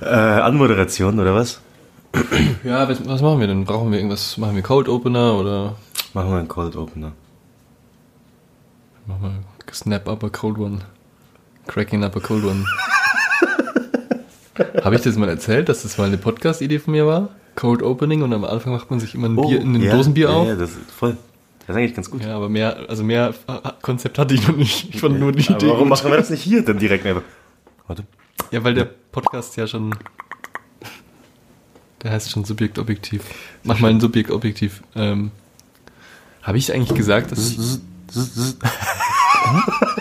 Äh, Anmoderation oder was? Ja, was, was machen wir denn? Brauchen wir irgendwas? Machen wir Cold Opener oder Machen wir einen Cold Opener. machen wir Snap up a cold one? Cracking up a cold one. Habe ich das mal erzählt, dass das mal eine Podcast-Idee von mir war? Cold Opening und am Anfang macht man sich immer ein Bier, ein Oh, ja, Dosenbier ja, auf. Ja, das ist voll. Das ist eigentlich ganz gut. Ja, aber mehr, also mehr Konzept hatte ich noch nicht. Ich fand nur die Aber Idee. warum gut. machen wir das nicht hier dann direkt einfach? Warte. Ja, weil der Podcast ja schon. Der heißt schon Subjekt Objektiv. Mach mal ein Subjekt Objektiv. Ähm, Habe ich eigentlich gesagt, dass ich.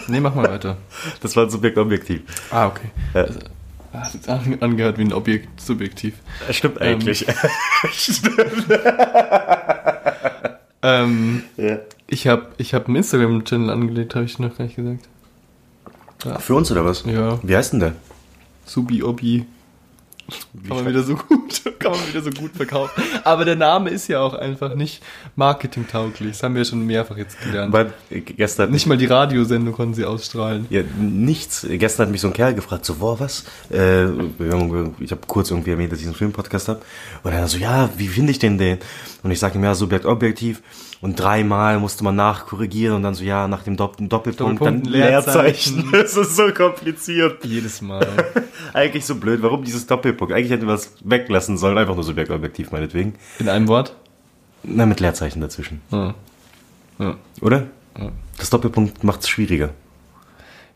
Nee, mach mal weiter. Das war ein Subjekt objektiv. Ah, okay. Ja. Also, hat an- angehört wie ein Objekt Subjektiv. Das stimmt eigentlich. Ähm, ja. ich habe ich hab einen Instagram-Channel angelegt, habe ich noch gar nicht gesagt. Für uns oder was? Ja, Wie heißt denn der? Subi Obi. Kann man wieder so gut, kann man wieder so gut verkaufen. Aber der Name ist ja auch einfach nicht marketingtauglich. Das haben wir schon mehrfach jetzt gelernt. Weil äh, gestern Nicht mal die Radiosendung konnten sie ausstrahlen. Ja, nichts. Gestern hat mich so ein Kerl gefragt, so, boah, was? Äh, ich habe kurz irgendwie erwähnt, dass ich einen Filmpodcast habe. Und er so, ja, wie finde ich denn den? Und ich sage ihm, ja, Subjekt, Objektiv. Und dreimal musste man nachkorrigieren und dann so, ja, nach dem Dopp Doppelpunkt, Doppelpunkt, dann Leerzeichen. Das ist so kompliziert. Jedes Mal. Eigentlich so blöd. Warum dieses Doppelpunkt? Eigentlich hätten wir es weglassen sollen. Einfach nur Subjekt, Objektiv, meinetwegen. In einem Wort? Na, mit Leerzeichen dazwischen. Ja. Ja. Oder? Ja. Das Doppelpunkt macht es schwieriger.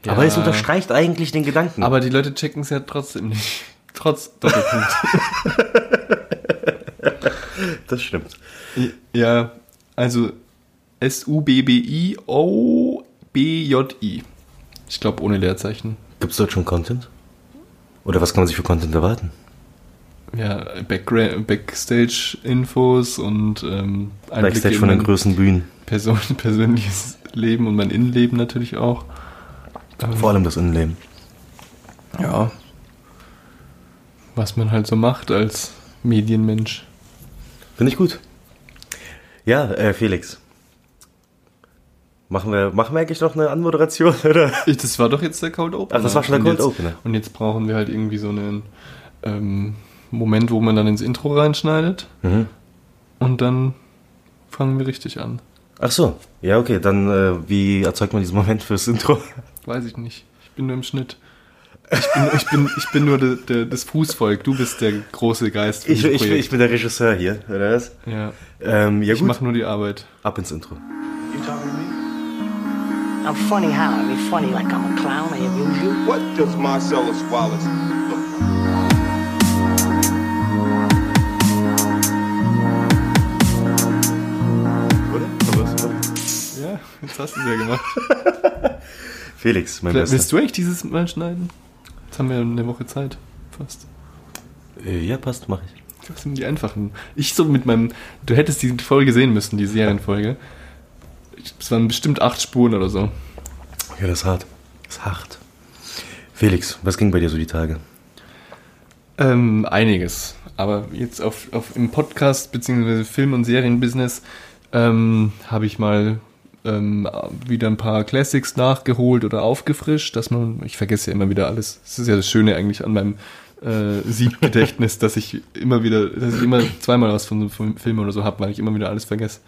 Aber Ja. es unterstreicht eigentlich den Gedanken. Aber die Leute checken es ja trotzdem nicht. Trotz Doppelpunkt. das stimmt. ja, also S-U-B-B-I-O-B-J-I. Ich glaube ohne Leerzeichen. Gibt es dort schon Content? Oder was kann man sich für Content erwarten? Ja, Backstage-Infos und ähm, Einblicke Backstage von den größten Bühnen. Person persönliches Leben und mein Innenleben natürlich auch. Ähm, Vor allem das Innenleben. Ja. Was man halt so macht als Medienmensch. Finde ich gut. Ja, äh, Felix. Machen wir, machen wir eigentlich noch eine Anmoderation, oder? Ich, das war doch jetzt der Cold Opener. Ach, das war schon der Und Cold jetzt, Opener. Und jetzt brauchen wir halt irgendwie so einen ähm, Moment, wo man dann ins Intro reinschneidet. Mhm. Und dann fangen wir richtig an. Ach so. Ja, okay. Dann, äh, wie erzeugt man diesen Moment fürs Intro? Weiß ich nicht. Ich bin nur im Schnitt. Ich bin, ich bin, ich bin nur der, der, das Fußvolk. Du bist der große Geist. Ich, ich, ich bin der Regisseur hier, oder was? ja. Ähm, ja Ich gut. mache nur die Arbeit. Ab ins Intro. You talking to me? I'm funny how? I mean, funny like I'm a clown. I amuse you. What does Marcellus Wallace look like? Ja, jetzt hast du es ja gemacht. Felix, mein Willst Bester. du eigentlich dieses Mal schneiden? Jetzt haben wir eine Woche Zeit. Fast. Äh, ja, passt, mach ich. Das sind die einfachen. Ich so mit meinem. Du hättest die Folge sehen müssen, die Serienfolge. Es waren bestimmt acht Spuren oder so. Ja, das ist hart. Das ist hart. Felix, was ging bei dir so die Tage? Ähm, einiges. Aber jetzt auf, auf im Podcast bzw. Film- und Serienbusiness ähm, habe ich mal ähm, wieder ein paar Classics nachgeholt oder aufgefrischt, dass man, ich vergesse ja immer wieder alles. Das ist ja das Schöne eigentlich an meinem äh, Siebgedächtnis, dass ich immer wieder, dass ich immer zweimal was von so einem Film oder so habe, weil ich immer wieder alles vergesse.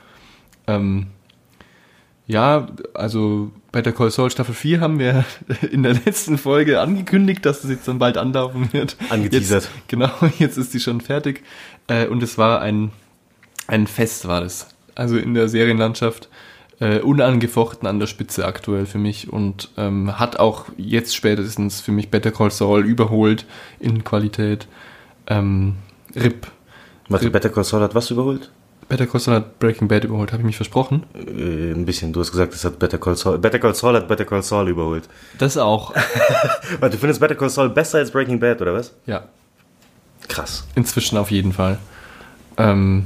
Ähm, ja, also Better Call Saul Staffel 4 haben wir in der letzten Folge angekündigt, dass es jetzt dann bald anlaufen wird. Angeteasert. Jetzt, genau, jetzt ist die schon fertig. Äh, und es war ein, ein Fest, war das. Also in der Serienlandschaft äh, unangefochten an der Spitze aktuell für mich und ähm, hat auch jetzt spätestens für mich Better Call Saul überholt in Qualität. Ähm, RIP. Warte. Better Call Saul hat was überholt? Better Call Saul hat Breaking Bad überholt, habe ich mich versprochen? Äh, ein bisschen. Du hast gesagt, es hat Better Call Saul. Better Call Saul hat Better Call Saul überholt. Das auch. Warte, du findest Better Call Saul besser als Breaking Bad, oder was? ja, Krass. Inzwischen auf jeden Fall. Ähm,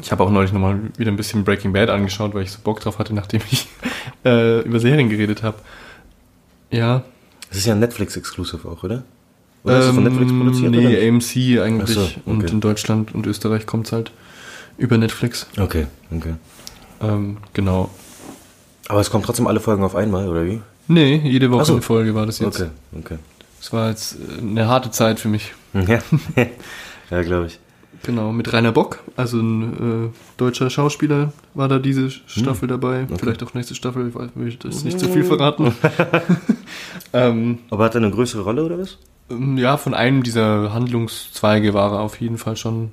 ich habe auch neulich nochmal wieder ein bisschen Breaking Bad angeschaut, weil ich so Bock drauf hatte, nachdem ich äh, über Serien geredet habe. Ja. Das ist ja ein Netflix-Exclusive auch, oder? Oder ist es von Netflix produziert? Ähm, Nee, oder? AMC eigentlich. So, okay. Und in Deutschland und Österreich kommt es halt über Netflix. Okay, okay. Ähm, genau. Aber es kommen trotzdem alle Folgen auf einmal, oder wie? Nee, jede Woche so. eine Folge war das jetzt. Okay, okay. Es war jetzt äh, eine harte Zeit für mich. Ja, ja glaube ich. Genau, mit Rainer Bock, also ein äh, deutscher Schauspieler, war da diese Staffel dabei. Vielleicht auch nächste Staffel, ich will ich das nicht zu viel verraten. ähm, Aber hat er eine größere Rolle oder was? ähm, ja, von einem dieser Handlungszweige war er auf jeden Fall schon.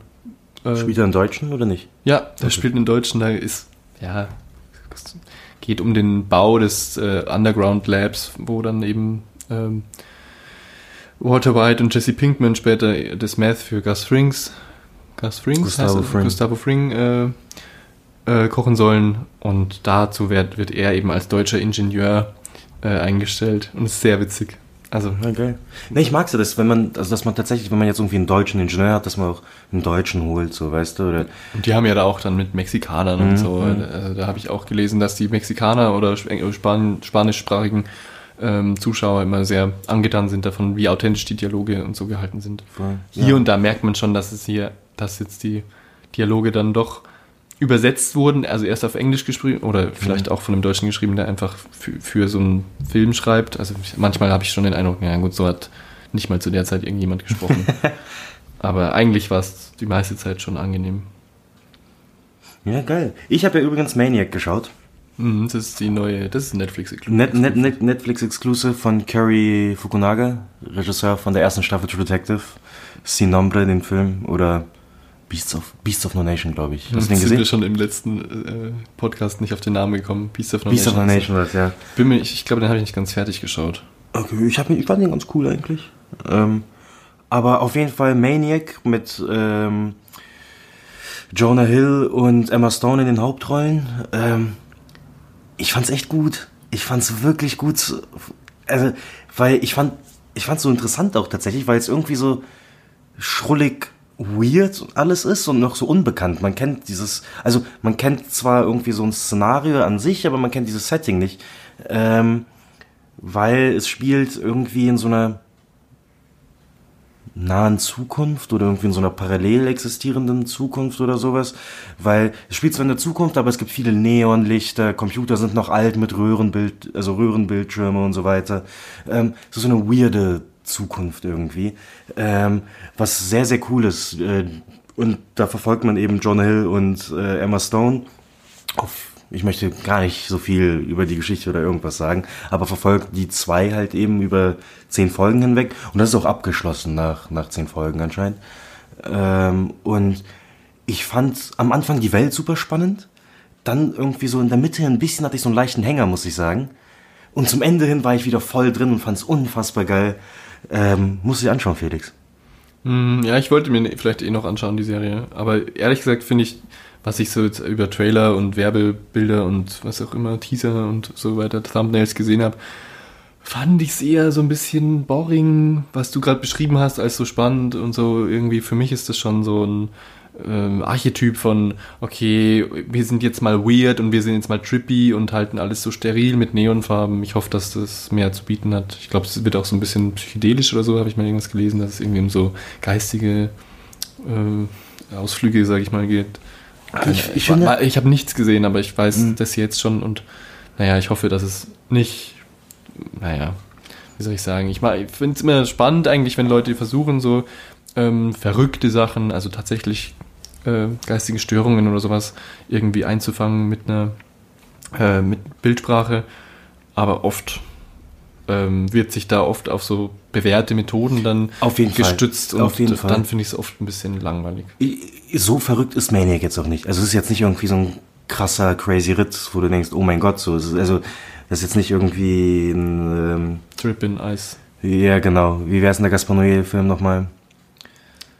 Äh, Spielt er einen Deutschen oder nicht? Ja, der spielt einen Deutschen, da ist, ja, es geht um den Bau des äh, Underground Labs, wo dann eben ähm, Walter White und Jesse Pinkman später das Meth für Gus Frings, Gus Frings, Gustavo heißt? Fring. Gustavo Fring äh, äh, kochen sollen und dazu wird, wird er eben als deutscher Ingenieur äh, eingestellt und ist sehr witzig. Also, Ja, geil. Ne, ich mag so das, wenn man, also dass man tatsächlich, wenn man jetzt irgendwie einen deutschen Ingenieur hat, dass man auch einen Deutschen holt, so, weißt du, oder, Und die haben ja da auch dann mit Mexikanern und so. Also da habe ich auch gelesen, dass die Mexikaner oder Sp- Span spanischsprachigen ähm, Zuschauer immer sehr angetan sind davon, wie authentisch die Dialoge und so gehalten sind. Voll. Hier Ja. und da merkt man schon, dass es hier, dass jetzt die Dialoge dann doch übersetzt wurden, also erst auf Englisch geschrieben oder vielleicht auch von einem Deutschen geschrieben, der einfach für, für so einen Film schreibt. Also manchmal habe ich schon den Eindruck, ja gut, so hat nicht mal zu der Zeit irgendjemand gesprochen. Aber eigentlich war es die meiste Zeit schon angenehm. ja, geil. Ich habe ja übrigens Maniac geschaut. Mhm, das ist die neue, das ist Netflix Net, Net, Net, Netflix Exclusive von Kerry Fukunaga, Regisseur von der ersten Staffel True Detective, Sin Nombre, den Film, oder Beasts of, Beasts of No Nation, glaube ich. Hast du den sind gesehen? wir schon im letzten äh, Podcast nicht auf den Namen gekommen. Beast of No Beasts of No Nation. Nation war das, ja. Bin mir, ich, ich glaube, den habe ich nicht ganz fertig geschaut. Okay, ich, hab, ich fand den ganz cool eigentlich. Ähm, aber auf jeden Fall Maniac mit ähm, Jonah Hill und Emma Stone in den Hauptrollen. Ähm, ich fand's echt gut. Ich fand's wirklich gut. Also, weil ich fand, ich fand's so interessant auch tatsächlich, weil es irgendwie so schrullig weird alles ist und noch so unbekannt. Man kennt dieses, also man kennt zwar irgendwie so ein Szenario an sich, aber man kennt dieses Setting nicht. Ähm, weil es spielt irgendwie in so einer nahen Zukunft oder irgendwie in so einer parallel existierenden Zukunft oder sowas, weil es spielt zwar in der Zukunft, aber es gibt viele Neonlichter, Computer sind noch alt mit Röhrenbild, also Röhrenbildschirme und so weiter. Ähm, es ist so eine weirde Zukunft irgendwie, ähm, was sehr, sehr cool ist. Äh, und da verfolgt man eben Jonah Hill und äh, Emma Stone auf ich möchte gar nicht so viel über die Geschichte oder irgendwas sagen, aber verfolgt die zwei halt eben über zehn Folgen hinweg und das ist auch abgeschlossen nach, nach zehn Folgen anscheinend. Ähm, und ich fand am Anfang die Welt super spannend, dann irgendwie so in der Mitte ein bisschen hatte ich so einen leichten Hänger, muss ich sagen. Und zum Ende hin war ich wieder voll drin und fand es unfassbar geil. Ähm, muss ich anschauen, Felix. Hm, ja, ich wollte mir ne- vielleicht eh noch anschauen, die Serie. Aber ehrlich gesagt finde ich, was ich so jetzt über Trailer und Werbebilder und was auch immer, Teaser und so weiter, Thumbnails gesehen habe, fand ich es eher so ein bisschen boring, was du gerade beschrieben hast, als so spannend und so. Irgendwie für mich ist das schon so ein ähm, Archetyp von, okay, wir sind jetzt mal weird und wir sind jetzt mal trippy und halten alles so steril mit Neonfarben. Ich hoffe, dass das mehr zu bieten hat. Ich glaube, es wird auch so ein bisschen psychedelisch oder so, habe ich mal irgendwas gelesen, dass es irgendwie um so geistige äh, Ausflüge, sage ich mal, geht. Ich- ich ich finde- wa- ich habe nichts gesehen, aber ich weiß das jetzt schon und naja, ich hoffe, dass es nicht, naja, wie soll ich sagen, ich, ich finde es immer spannend eigentlich, wenn Leute versuchen, so ähm, verrückte Sachen, also tatsächlich äh, geistige Störungen oder sowas irgendwie einzufangen mit einer äh, mit Bildsprache, aber oft ähm, wird sich da oft auf so bewährte Methoden dann Auf jeden Fall. gestützt und Auf jeden Fall. dann finde ich es oft ein bisschen langweilig. so verrückt ist Maniac jetzt auch nicht. Also es ist jetzt nicht irgendwie so ein krasser Crazy Ritt, wo du denkst, oh mein Gott, so. Es ist, also das ist jetzt nicht irgendwie ein, Trip in Ice. ähm, ja genau. Wie wär's denn der Gaspar Noé-Film nochmal?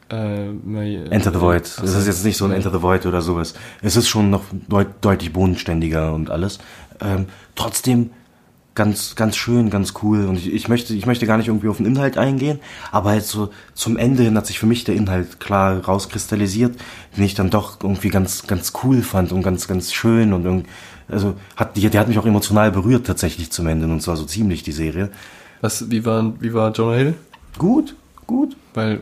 Äh, my- Enter the Void. Es ist jetzt nicht so ein. Enter the Void oder sowas. Es ist schon noch deut deutlich bodenständiger und alles. Ähm, trotzdem ganz, ganz schön, ganz cool. Und ich, ich möchte, ich möchte gar nicht irgendwie auf den Inhalt eingehen, aber halt so zum Ende hin hat sich für mich der Inhalt klar rauskristallisiert, den ich dann doch irgendwie ganz, ganz cool fand und ganz, ganz schön und irgendwie, also hat, die, der hat mich auch emotional berührt tatsächlich zum Ende und zwar so ziemlich die Serie. Was, wie war, wie war Jonah Hill? Gut, gut. Weil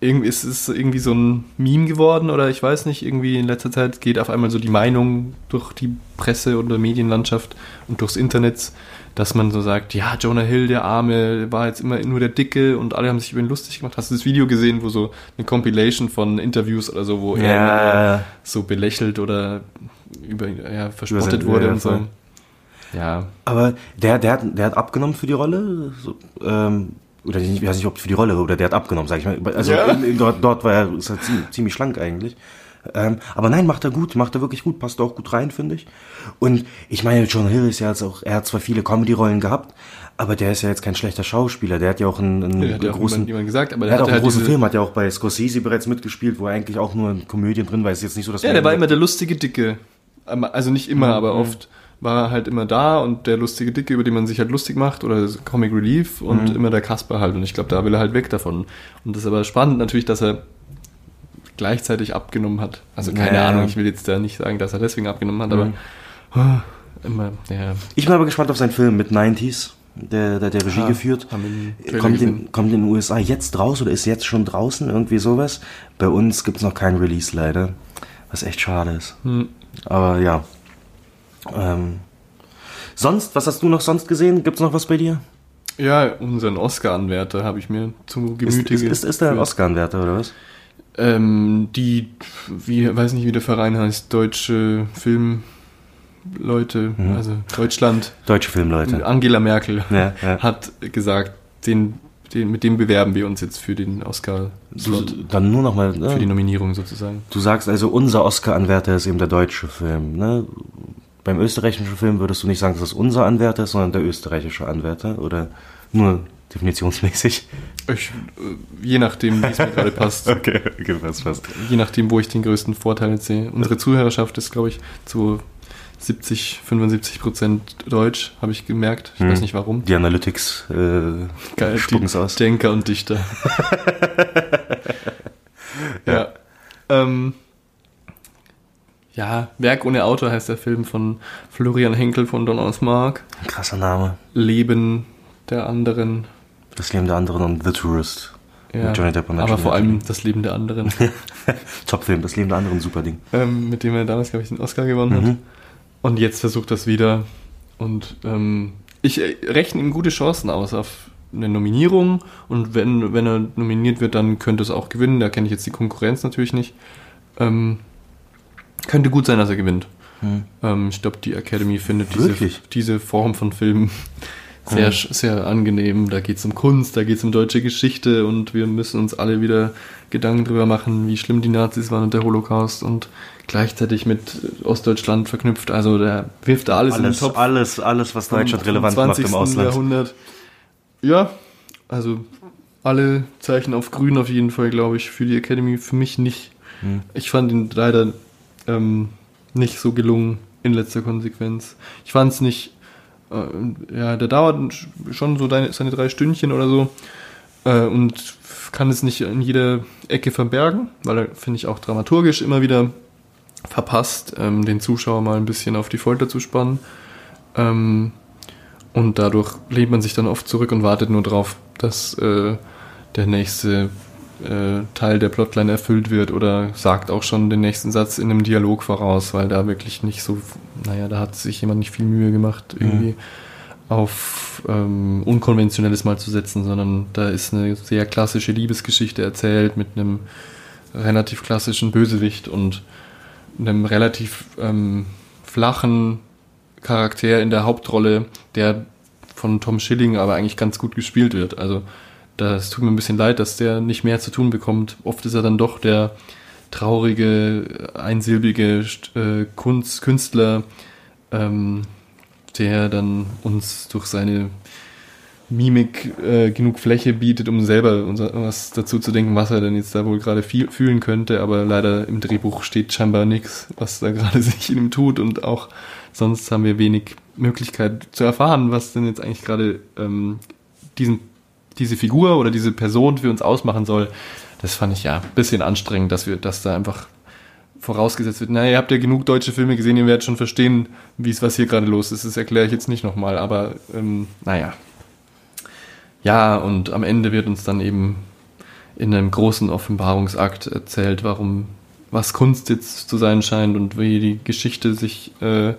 irgendwie ist es irgendwie so ein Meme geworden oder ich weiß nicht, irgendwie in letzter Zeit geht auf einmal so die Meinung durch die Presse oder Medienlandschaft und durchs Internet, dass man so sagt, ja, Jonah Hill, der Arme, war jetzt immer nur der Dicke und alle haben sich über ihn lustig gemacht. Hast du das Video gesehen, wo so eine Compilation von Interviews oder so, wo er Ja, so belächelt oder über ja, verspottet wurde ja, und so. Ja, aber der, der, hat, der hat abgenommen für die Rolle. So, ähm, oder ich weiß nicht, ob für die Rolle oder der hat abgenommen, sag ich mal. Also Ja. dort, dort war er, er ziemlich, schlank eigentlich. Ähm, aber nein, macht er gut, macht er wirklich gut, passt auch gut rein, finde ich. Und ich meine, John Hill ist ja jetzt auch, er hat zwar viele Comedy-Rollen gehabt, aber der ist ja jetzt kein schlechter Schauspieler. Der hat ja auch einen, einen hat ja auch großen, niemand gesagt, aber er der hat auch hatte einen halt großen Film, hat ja auch bei Scorsese bereits mitgespielt, wo er eigentlich auch nur in Komödien drin war. Ist jetzt nicht so, dass Ja, der war immer der lustige Dicke. Also nicht immer, Mhm. aber oft war er halt immer da und der lustige Dicke, über den man sich halt lustig macht oder Comic Relief und Mhm. immer der Kasper halt. Und ich glaube, da will er halt weg davon. Und das ist aber spannend natürlich, dass er gleichzeitig abgenommen hat. Also keine Ja. Ahnung, ich will jetzt da nicht sagen, dass er deswegen abgenommen hat, aber Mhm. oh, immer, ja. Ich bin aber gespannt auf seinen Film mit 90s, der, der, der Regie Ah, geführt. Trailer Kommt in, kommt in den USA jetzt raus oder ist jetzt schon draußen? Irgendwie sowas. Bei uns gibt's noch kein Release leider. Was echt schade ist. Hm. Aber ja. Ähm, sonst, was hast du noch sonst gesehen? Gibt's noch was bei dir? Ja, unseren Oscar-Anwärter habe ich mir zu Ist, Gemüte ist, ist, ist der ein. Oscar-Anwärter oder was? Ähm, die, wie, weiß nicht, wie der Verein heißt, deutsche Filmleute, Mhm. also Deutschland, Deutsche Filmleute. Angela Merkel Ja, ja. hat gesagt, den, den, mit dem bewerben wir uns jetzt für den Du, Oscar-Slot, dann nur noch mal. für die Ne? Nominierung sozusagen. Du sagst also, unser Oscar-Anwärter ist eben der deutsche Film. Ne? Beim österreichischen Film würdest du nicht sagen, dass das unser Anwärter ist, sondern der österreichische Anwärter oder nur definitionsmäßig. Ich, äh, je nachdem, wie es mir gerade passt. Okay, okay, passt, passt. Je nachdem, wo ich den größten Vorteil sehe. Unsere Zuhörerschaft ist, glaube ich, zu 70, 75 Prozent Deutsch, habe ich gemerkt. Ich Hm. weiß nicht warum. Die Analytics äh, Geil, die aus. Denker und Dichter. ja. Ähm, ja, Werk ohne Autor heißt der Film von Florian Henkel von Donner's Mark. Krasser Name. Leben der anderen. Das Leben der anderen und The Tourist. Ja, Mit Johnny Depp und aber Angelina vor allem Jolie. das Leben der anderen, Top-Film, das Leben der anderen, super Ding. ähm, mit dem er damals, glaube ich, den Oscar gewonnen hat. Mhm. Und jetzt versucht das wieder. Und ähm, ich äh, rechne ihm gute Chancen aus auf eine Nominierung. Und wenn, wenn er nominiert wird, dann könnte es auch gewinnen. Da kenne ich jetzt die Konkurrenz natürlich nicht. Ähm, könnte gut sein, dass er gewinnt. Hm. Ähm, ich glaube, die Academy findet diese, Wirklich? diese Form von Filmen sehr, sehr angenehm. Da geht es um Kunst, da geht es um deutsche Geschichte und wir müssen uns alle wieder Gedanken drüber machen, wie schlimm die Nazis waren und der Holocaust und gleichzeitig mit Ostdeutschland verknüpft. Also der wirft da alles, in den Alles, Topf. alles, alles, was Deutschland relevant macht im 20. Ausland. Jahrhundert. Ja, also alle Zeichen auf grün auf jeden Fall, glaube ich, für die Academy. Für mich nicht. Hm. Ich fand ihn leider ähm, nicht so gelungen in letzter Konsequenz. Ich fand es nicht, äh, ja, der dauert schon so deine, seine drei Stündchen oder so äh, und kann es nicht in jeder Ecke verbergen, weil er, finde ich, auch dramaturgisch immer wieder verpasst, ähm, den Zuschauer mal ein bisschen auf die Folter zu spannen. Ähm, und dadurch lehnt man sich dann oft zurück und wartet nur drauf, dass äh, der nächste äh, Teil der Plotline erfüllt wird oder sagt auch schon den nächsten Satz in einem Dialog voraus, weil da wirklich nicht so, naja, da hat sich jemand nicht viel Mühe gemacht, irgendwie auf ähm, Unkonventionelles mal zu setzen, sondern da ist eine sehr klassische Liebesgeschichte erzählt mit einem relativ klassischen Bösewicht und einem relativ ähm, flachen Charakter in der Hauptrolle, der von Tom Schilling aber eigentlich ganz gut gespielt wird. Also das tut mir ein bisschen leid, dass der nicht mehr zu tun bekommt. Oft ist er dann doch der traurige, einsilbige äh, Kunst, Künstler, ähm, der dann uns durch seine Mimik äh, genug Fläche bietet, um selber unser, was dazu zu denken, was er denn jetzt da wohl gerade fühlen könnte. Aber leider im Drehbuch steht scheinbar nichts, was da gerade sich in ihm tut. Und auch sonst haben wir wenig Möglichkeit zu erfahren, was denn jetzt eigentlich gerade ähm, diesen, diese Figur oder diese Person für uns ausmachen soll. Das fand ich ja ein bisschen anstrengend, dass wir, dass da einfach vorausgesetzt wird, naja, ihr habt ja genug deutsche Filme gesehen, ihr werdet schon verstehen, wie es was hier gerade los ist. Das erkläre ich jetzt nicht nochmal, aber ähm, naja. Ja, und am Ende wird uns dann eben in einem großen Offenbarungsakt erzählt, warum was Kunst jetzt zu sein scheint und wie die Geschichte sich äh,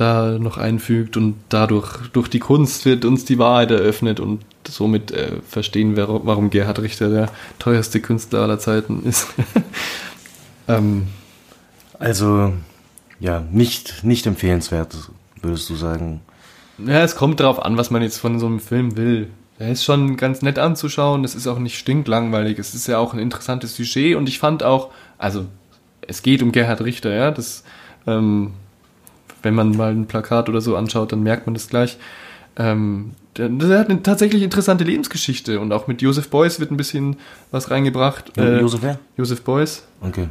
da noch einfügt und dadurch durch die Kunst wird uns die Wahrheit eröffnet und somit äh, verstehen wir, warum Gerhard Richter der teuerste Künstler aller Zeiten ist. ähm, Also, ja, nicht, nicht empfehlenswert, würdest du sagen. ja, es kommt darauf an, was man jetzt von so einem Film will. Er ist schon ganz nett anzuschauen, es ist auch nicht stinklangweilig, es ist ja auch ein interessantes Sujet und ich fand auch, also es geht um Gerhard Richter, ja, das, ähm, wenn man mal ein Plakat oder so anschaut, dann merkt man das gleich. Ähm, der, der hat eine tatsächlich interessante Lebensgeschichte und auch mit Joseph Beuys wird ein bisschen was reingebracht. Äh, Josef wer? Joseph Beuys Okay.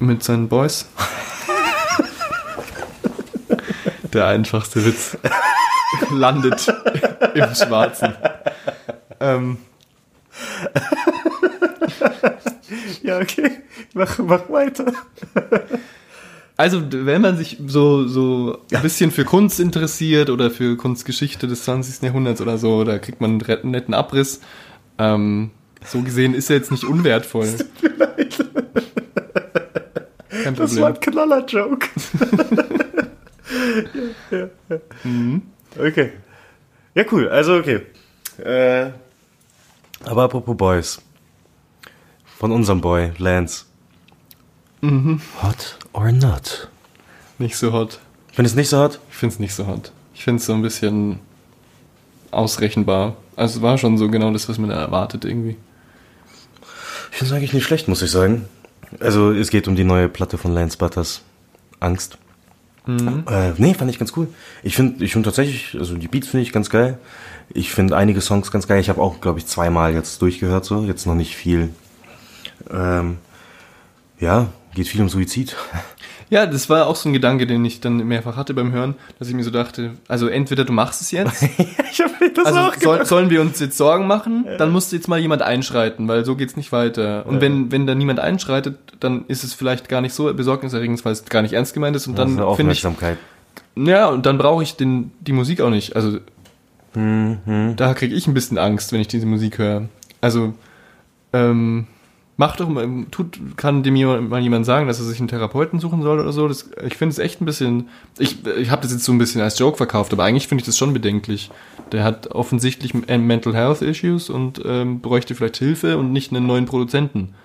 mit seinen Boys. Der einfachste Witz landet im Schwarzen. Ähm, Ja, okay. Mach, mach weiter. Also, wenn man sich so, so ein bisschen für Kunst interessiert oder für Kunstgeschichte des 20. Jahrhunderts oder so, da kriegt man einen netten Abriss. Ähm, so gesehen ist er jetzt nicht unwertvoll. Kein Das war ein Knaller-Joke. ja, ja, ja. Okay. Ja, cool. Also, okay. Äh, aber apropos Boys. Von unserem Boy, Lance. Hot or not? Nicht so hot. Findest du nicht so hot? Ich finde es nicht so hot. Ich finde es so ein bisschen ausrechenbar. Also es war schon so genau das, was man erwartet irgendwie. Ich finde es eigentlich nicht schlecht, muss ich sagen. Also, es geht um die neue Platte von Lance Butters. Angst. Äh, nee, fand ich ganz cool. Ich finde ich find tatsächlich, also die Beats finde ich ganz geil. Ich finde einige Songs ganz geil. Ich habe auch, glaube ich, zweimal jetzt durchgehört, so. Jetzt noch nicht viel. Ähm, ja, geht viel um Suizid. Ja, das war auch so ein Gedanke, den ich dann mehrfach hatte beim Hören, dass ich mir so dachte, also entweder du machst es jetzt, ich mir das also soll, sollen wir uns jetzt Sorgen machen, dann muss jetzt mal jemand einschreiten, weil so geht's nicht weiter. Und wenn, wenn da niemand einschreitet, dann ist es vielleicht gar nicht so besorgniserregend, weil es gar nicht ernst gemeint ist und dann finde ich, Aufmerksamkeit. Ja, und dann brauche ich den, die Musik auch nicht. Also da kriege ich ein bisschen Angst, wenn ich diese Musik höre. Also ähm, mach doch mal, tut, kann dem mal jemand sagen, dass er sich einen Therapeuten suchen soll oder so. Das, ich finde es echt ein bisschen. Ich, ich habe das jetzt so ein bisschen als Joke verkauft, aber eigentlich finde ich das schon bedenklich. Der hat offensichtlich Mental Health Issues und ähm, bräuchte vielleicht Hilfe und nicht einen neuen Produzenten.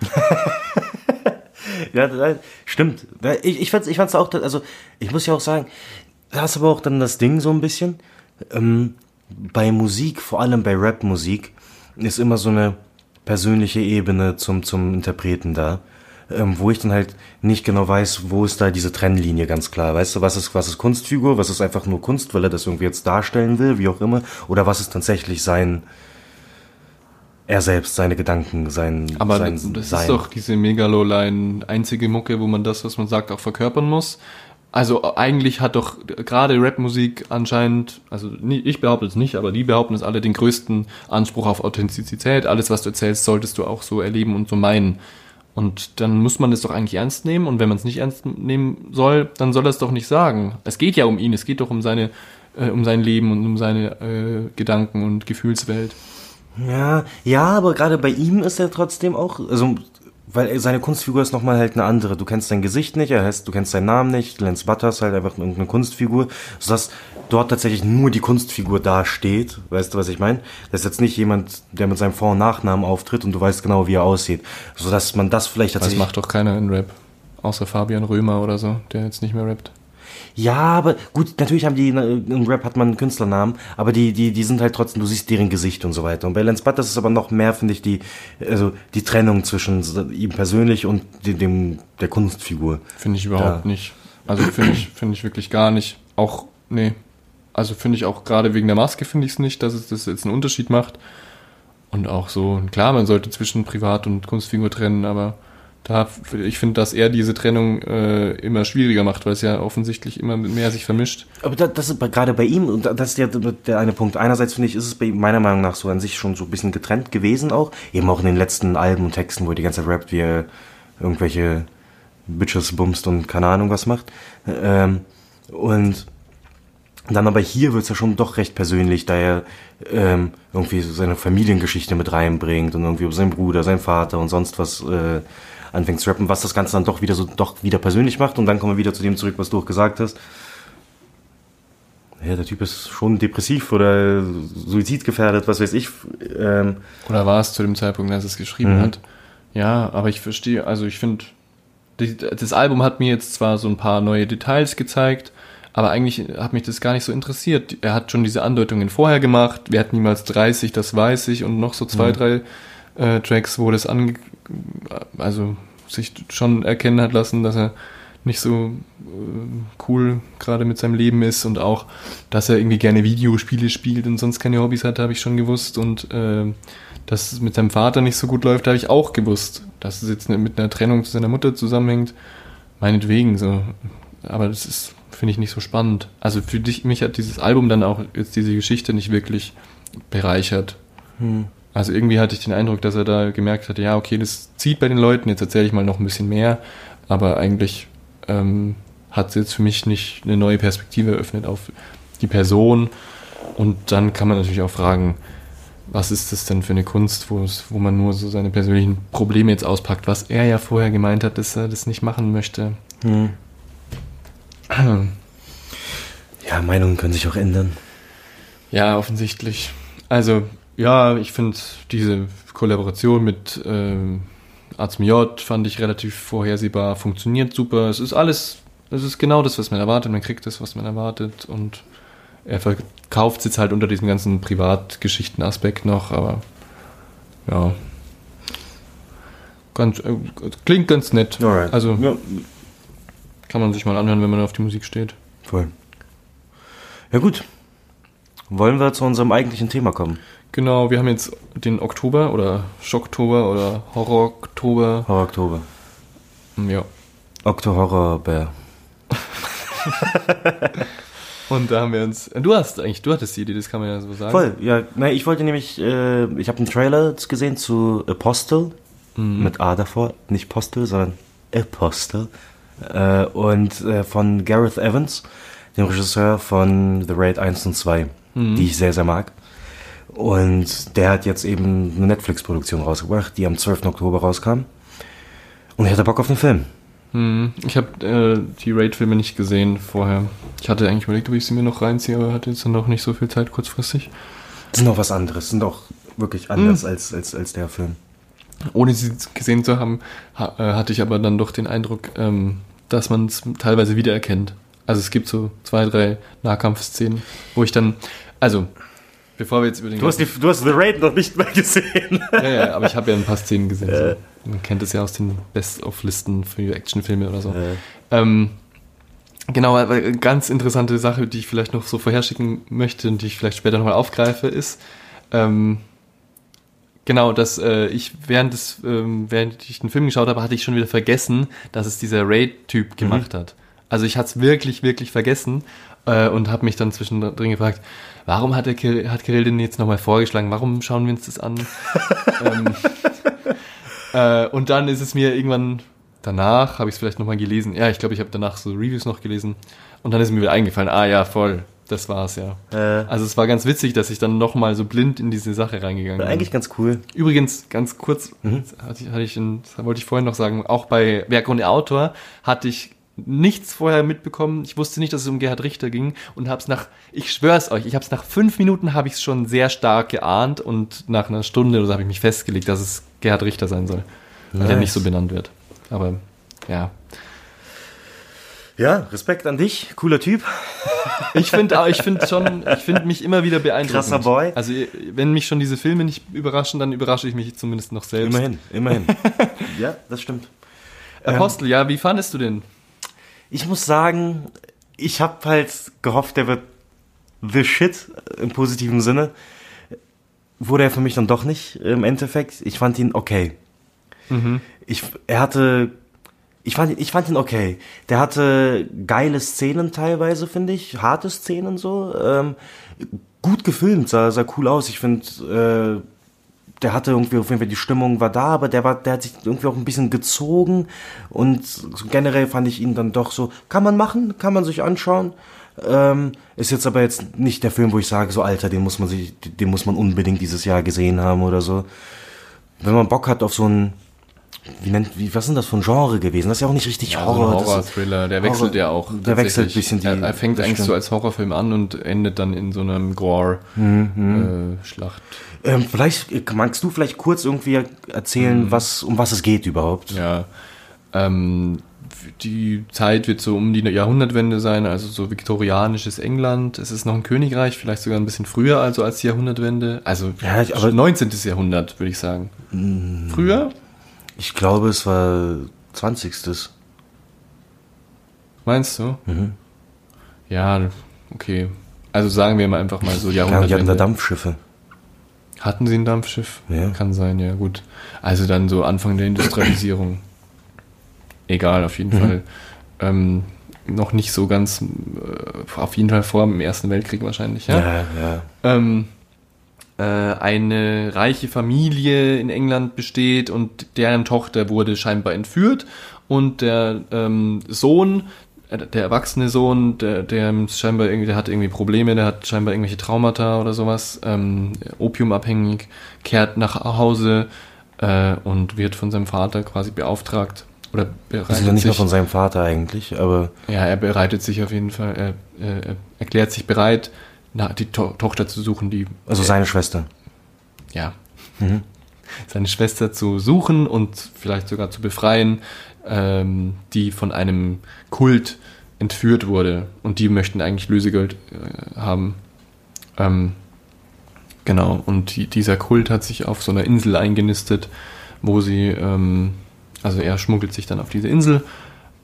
Ja, da- stimmt. Ich, ich fand's, ich fand's auch, also ich muss ja auch sagen, da ist aber auch dann das Ding so ein bisschen, ähm, bei Musik, vor allem bei Rap-Musik, ist immer so eine persönliche Ebene zum, zum Interpreten da, ähm, wo ich dann halt nicht genau weiß, wo ist da diese Trennlinie ganz klar. Weißt du, was ist, was ist Kunstfigur, was ist einfach nur Kunst, weil er das irgendwie jetzt darstellen will, wie auch immer, oder was ist tatsächlich sein, er selbst, seine Gedanken, sein, Aber sein das sein. ist doch diese Megaloline einzige Mucke, wo man das, was man sagt, auch verkörpern muss. Also eigentlich hat doch gerade Rapmusik anscheinend, also ich behaupte es nicht, aber die behaupten es alle den größten Anspruch auf Authentizität. Alles, was du erzählst, solltest du auch so erleben und so meinen. Und dann muss man das doch eigentlich ernst nehmen. Und wenn man es nicht ernst nehmen soll, dann soll er es doch nicht sagen. Es geht ja um ihn, es geht doch um seine, äh, um sein Leben und um seine äh, Gedanken und Gefühlswelt. Ja, ja, aber gerade bei ihm ist er trotzdem auch, also, weil seine Kunstfigur ist nochmal halt eine andere. Du kennst sein Gesicht nicht, er heißt, du kennst seinen Namen nicht, Lance Butter ist halt einfach irgendeine Kunstfigur, sodass dort tatsächlich nur die Kunstfigur dasteht. Weißt du, was ich meine? Das ist jetzt nicht jemand, der mit seinem Vor- und Nachnamen auftritt und du weißt genau, wie er aussieht. Sodass man das vielleicht Das tatsächlich. macht doch keiner in Rap. Außer Fabian Römer oder so, der jetzt nicht mehr rappt. Ja, aber gut, natürlich haben die, im Rap hat man einen Künstlernamen, aber die, die, die sind halt trotzdem, du siehst deren Gesicht und so weiter. Und bei Lance Butters ist aber noch mehr, finde ich, die, also die Trennung zwischen ihm persönlich und dem, dem der Kunstfigur. Finde ich überhaupt Ja. nicht. Also finde ich, finde ich wirklich gar nicht. Auch, nee. Also finde ich auch gerade wegen der Maske finde ich es nicht, dass es das jetzt einen Unterschied macht. Und auch so, klar, man sollte zwischen Privat- und Kunstfigur trennen, aber da, ich finde, dass er diese Trennung äh, immer schwieriger macht, weil es ja offensichtlich immer mehr sich vermischt. Aber da, das ist gerade bei ihm, und das ist der, der eine Punkt. Einerseits finde ich, ist es bei ihm meiner Meinung nach so an sich schon so ein bisschen getrennt gewesen auch. Eben auch in den letzten Alben und Texten, wo er die ganze Zeit rappt, wie er irgendwelche Bitches bumst und keine Ahnung was macht. Ähm, und Dann aber hier wird's ja schon doch recht persönlich, da er ähm, irgendwie so seine Familiengeschichte mit reinbringt und irgendwie über seinen Bruder, seinen Vater und sonst was äh, anfängt zu rappen, was das Ganze dann doch wieder so doch wieder persönlich macht und dann kommen wir wieder zu dem zurück, was du auch gesagt hast. Ja, der Typ ist schon depressiv oder suizidgefährdet, was weiß ich. Ähm, Oder war es zu dem Zeitpunkt, als er es geschrieben Mhm. hat? Ja, aber ich verstehe, also ich finde, das Album hat mir jetzt zwar so ein paar neue Details gezeigt, aber eigentlich hat mich das gar nicht so interessiert. Er hat schon diese Andeutungen vorher gemacht, wir hatten niemals 30, das weiß ich, und noch so zwei, drei äh, Tracks, wo das an, also sich schon erkennen hat lassen, dass er nicht so äh, cool gerade mit seinem Leben ist und auch, dass er irgendwie gerne Videospiele spielt und sonst keine Hobbys hat, habe ich schon gewusst und äh, dass es mit seinem Vater nicht so gut läuft, habe ich auch gewusst. Dass es jetzt mit einer Trennung zu seiner Mutter zusammenhängt, meinetwegen so. Aber das ist, finde ich, nicht so spannend. Also für dich, mich hat dieses Album dann auch jetzt diese Geschichte nicht wirklich bereichert. Also irgendwie hatte ich den Eindruck, dass er da gemerkt hat, ja, okay, das zieht bei den Leuten, jetzt erzähle ich mal noch ein bisschen mehr, aber eigentlich ähm, hat es jetzt für mich nicht eine neue Perspektive eröffnet auf die Person. Und dann kann man natürlich auch fragen, was ist das denn für eine Kunst, wo, es, wo man nur so seine persönlichen Probleme jetzt auspackt, was er ja vorher gemeint hat, dass er das nicht machen möchte. ja, Meinungen können sich auch ändern. Ja, offensichtlich. Also, ja, ich finde diese Kollaboration mit ähm, J fand ich relativ vorhersehbar, funktioniert super. Es ist alles, es ist genau das, was man erwartet. Man kriegt das, was man erwartet und er verkauft es jetzt halt unter diesem ganzen Privatgeschichten-Aspekt noch, aber ja. Ganz, äh, klingt ganz nett. Alright. Also ja, kann man sich mal anhören, wenn man auf die Musik steht. voll. Ja gut. Wollen wir zu unserem eigentlichen Thema kommen? Genau, wir haben jetzt den Oktober oder Schocktober oder Horror-Oktober. Horror Oktober. Ja. Okto Horror Bär. Und da haben wir uns. Du hast eigentlich, du hattest die Idee, das kann man ja so sagen. Voll, ja. Nein, ich wollte nämlich, äh, ich habe einen Trailer gesehen zu Apostle mit A davor, nicht Postel, sondern Apostle. Äh, und äh, von Gareth Evans, dem Regisseur von The Raid 1 und 2, die ich sehr, sehr mag. Und der hat jetzt eben eine Netflix-Produktion rausgebracht, die am 12. Oktober rauskam. Und ich hatte Bock auf den Film. Hm, Ich habe äh, die Raid-Filme nicht gesehen vorher. Ich hatte eigentlich überlegt, ob ich sie mir noch reinziehe, aber hatte jetzt dann noch nicht so viel Zeit kurzfristig. Das sind auch was anderes, sind auch wirklich anders als, als, als der Film. Ohne sie gesehen zu haben, ha äh, hatte ich aber dann doch den Eindruck, ähm, dass man es teilweise wiedererkennt. Also es gibt so zwei, drei Nahkampfszenen, wo ich dann, also bevor wir jetzt über den Du hast, die, du hast The Raid noch nicht mehr gesehen. ja, ja, aber ich habe ja ein paar Szenen gesehen. So. Man kennt es ja aus den Best-of-Listen für Actionfilme oder so. Ähm, genau, aber eine ganz interessante Sache, die ich vielleicht noch so vorherschicken möchte und die ich vielleicht später nochmal aufgreife, ist, ähm, genau, dass äh, ich während des, ähm, während ich den Film geschaut habe, hatte ich schon wieder vergessen, dass es dieser Raid-Typ gemacht hat. Also ich hatte es wirklich, wirklich vergessen äh, und habe mich dann zwischendrin gefragt, warum hat, der Kirill, hat Kirill den jetzt nochmal vorgeschlagen? Warum schauen wir uns das an? ähm, äh, und dann ist es mir irgendwann danach, habe ich es vielleicht nochmal gelesen. Ja, ich glaube, ich habe danach so Reviews noch gelesen. Und dann ist mir wieder eingefallen, ah ja, voll, das war's ja. Äh, Also es war ganz witzig, dass ich dann nochmal so blind in diese Sache reingegangen bin. eigentlich ganz cool. Übrigens, ganz kurz, hatte ich, hatte ich in, wollte ich vorhin noch sagen, auch bei Werk und Autor hatte ich nichts vorher mitbekommen. Ich wusste nicht, dass es um Gerhard Richter ging und habe es nach, ich schwör's euch, ich habe es nach fünf Minuten habe ich es schon sehr stark geahnt und nach einer Stunde oder so habe ich mich festgelegt, dass es Gerhard Richter sein soll, weil der Nice. nicht so benannt wird. Aber ja, Ja, Respekt an dich, cooler Typ. ich finde, ich finde schon, ich finde mich immer wieder beeindruckend. Krasser Boy. Also wenn mich schon diese Filme nicht überraschen, dann überrasche ich mich zumindest noch selbst. Immerhin, immerhin. ja, das stimmt. Apostel, ja, wie fandest du den? Ich muss sagen, ich habe halt gehofft, der wird the shit im positiven Sinne. Wurde er für mich dann doch nicht im Endeffekt. Ich fand ihn okay. Ich, er hatte, ich fand, ich fand ihn okay. Der hatte geile Szenen teilweise, finde ich, harte Szenen so. Ähm, gut gefilmt, sah, sah cool aus. Ich finde, äh, der hatte irgendwie auf jeden Fall die Stimmung war da, aber der war, der hat sich irgendwie auch ein bisschen gezogen und generell fand ich ihn dann doch so, kann man machen, kann man sich anschauen. Ähm, ist jetzt aber jetzt nicht der Film, wo ich sage, so Alter, den muss man sich, den muss man unbedingt dieses Jahr gesehen haben oder so. Wenn man Bock hat auf so ein, wie nennt, wie, was ist denn das für ein Genre gewesen? Das ist ja auch nicht richtig Ja, Horror. ist- Horror-Thriller, der wechselt Horror- ja auch. Der wechselt ein bisschen die. Er, er fängt eigentlich stimmt. so als Horrorfilm an und endet dann in so einem Gore-Schlacht. Ähm, vielleicht äh, magst du vielleicht kurz irgendwie erzählen, was um was es geht überhaupt. Mhm. Ja. Ähm, die Zeit wird so um die Jahrhundertwende sein, also so viktorianisches England. Es ist noch ein Königreich, vielleicht sogar ein bisschen früher also als die Jahrhundertwende. Also Ja, aber- 19. Jahrhundert, würde ich sagen. Früher? Ich glaube, es war 20. Meinst du? Mhm. Ja, okay. Also sagen wir mal einfach mal so Ja, die hatten da. Dampfschiffe. Hatten sie ein Dampfschiff? Ja. Kann sein, ja gut. Also dann so Anfang der Industrialisierung. Egal, auf jeden Fall. Ähm, noch nicht so ganz, äh, auf jeden Fall vor dem Ersten Weltkrieg wahrscheinlich, ja. Ja, ja. Ähm, äh, eine reiche Familie in England besteht und deren Tochter wurde scheinbar entführt und der ähm, Sohn, äh, der erwachsene Sohn, der, der scheinbar irgendwie, der hat irgendwie Probleme, der hat scheinbar irgendwelche Traumata oder sowas, ähm, opiumabhängig, kehrt nach Hause äh, und wird von seinem Vater quasi beauftragt oder Das ist ja bereitet nicht nur von seinem Vater eigentlich, aber ja, er bereitet sich auf jeden Fall, er, er, er erklärt sich bereit, na, die to Tochter zu suchen, die also seine Schwester. ja, seine Schwester zu suchen und vielleicht sogar zu befreien, ähm, die von einem Kult entführt wurde. Und die möchten eigentlich Lösegeld äh, haben. Ähm, genau, und die, dieser Kult hat sich auf so einer Insel eingenistet, wo sie, ähm, also er schmuggelt sich dann auf diese Insel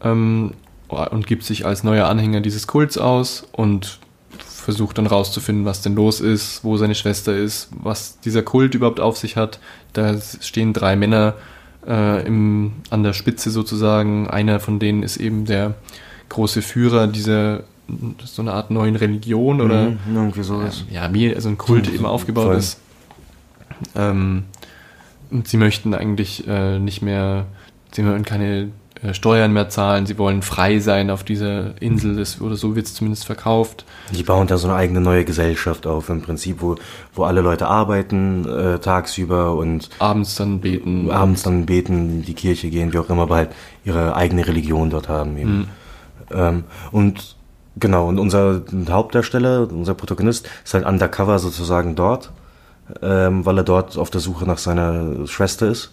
ähm, und gibt sich als neuer Anhänger dieses Kults aus und versucht dann rauszufinden, was denn los ist, wo seine Schwester ist, was dieser Kult überhaupt auf sich hat. Da stehen drei Männer äh, im, an der Spitze sozusagen. Einer von denen ist eben der große Führer dieser so eine Art neuen Religion oder Mhm, irgendwie sowas. ja, wie so ein Kult eben aufgebaut Voll. ist. Ähm, und sie möchten eigentlich äh, nicht mehr, sie wollen keine äh, Steuern mehr zahlen, sie wollen frei sein auf dieser Insel, das, oder so wird es zumindest verkauft. Die bauen da so eine eigene neue Gesellschaft auf, im Prinzip, wo, wo alle Leute arbeiten äh, tagsüber und Abends dann beten. abends dann beten, in die Kirche gehen, wie auch immer, aber halt ihre eigene Religion dort haben. Eben. Ähm, und genau, und unser Hauptdarsteller, unser Protagonist, ist halt undercover sozusagen dort, ähm, weil er dort auf der Suche nach seiner Schwester ist.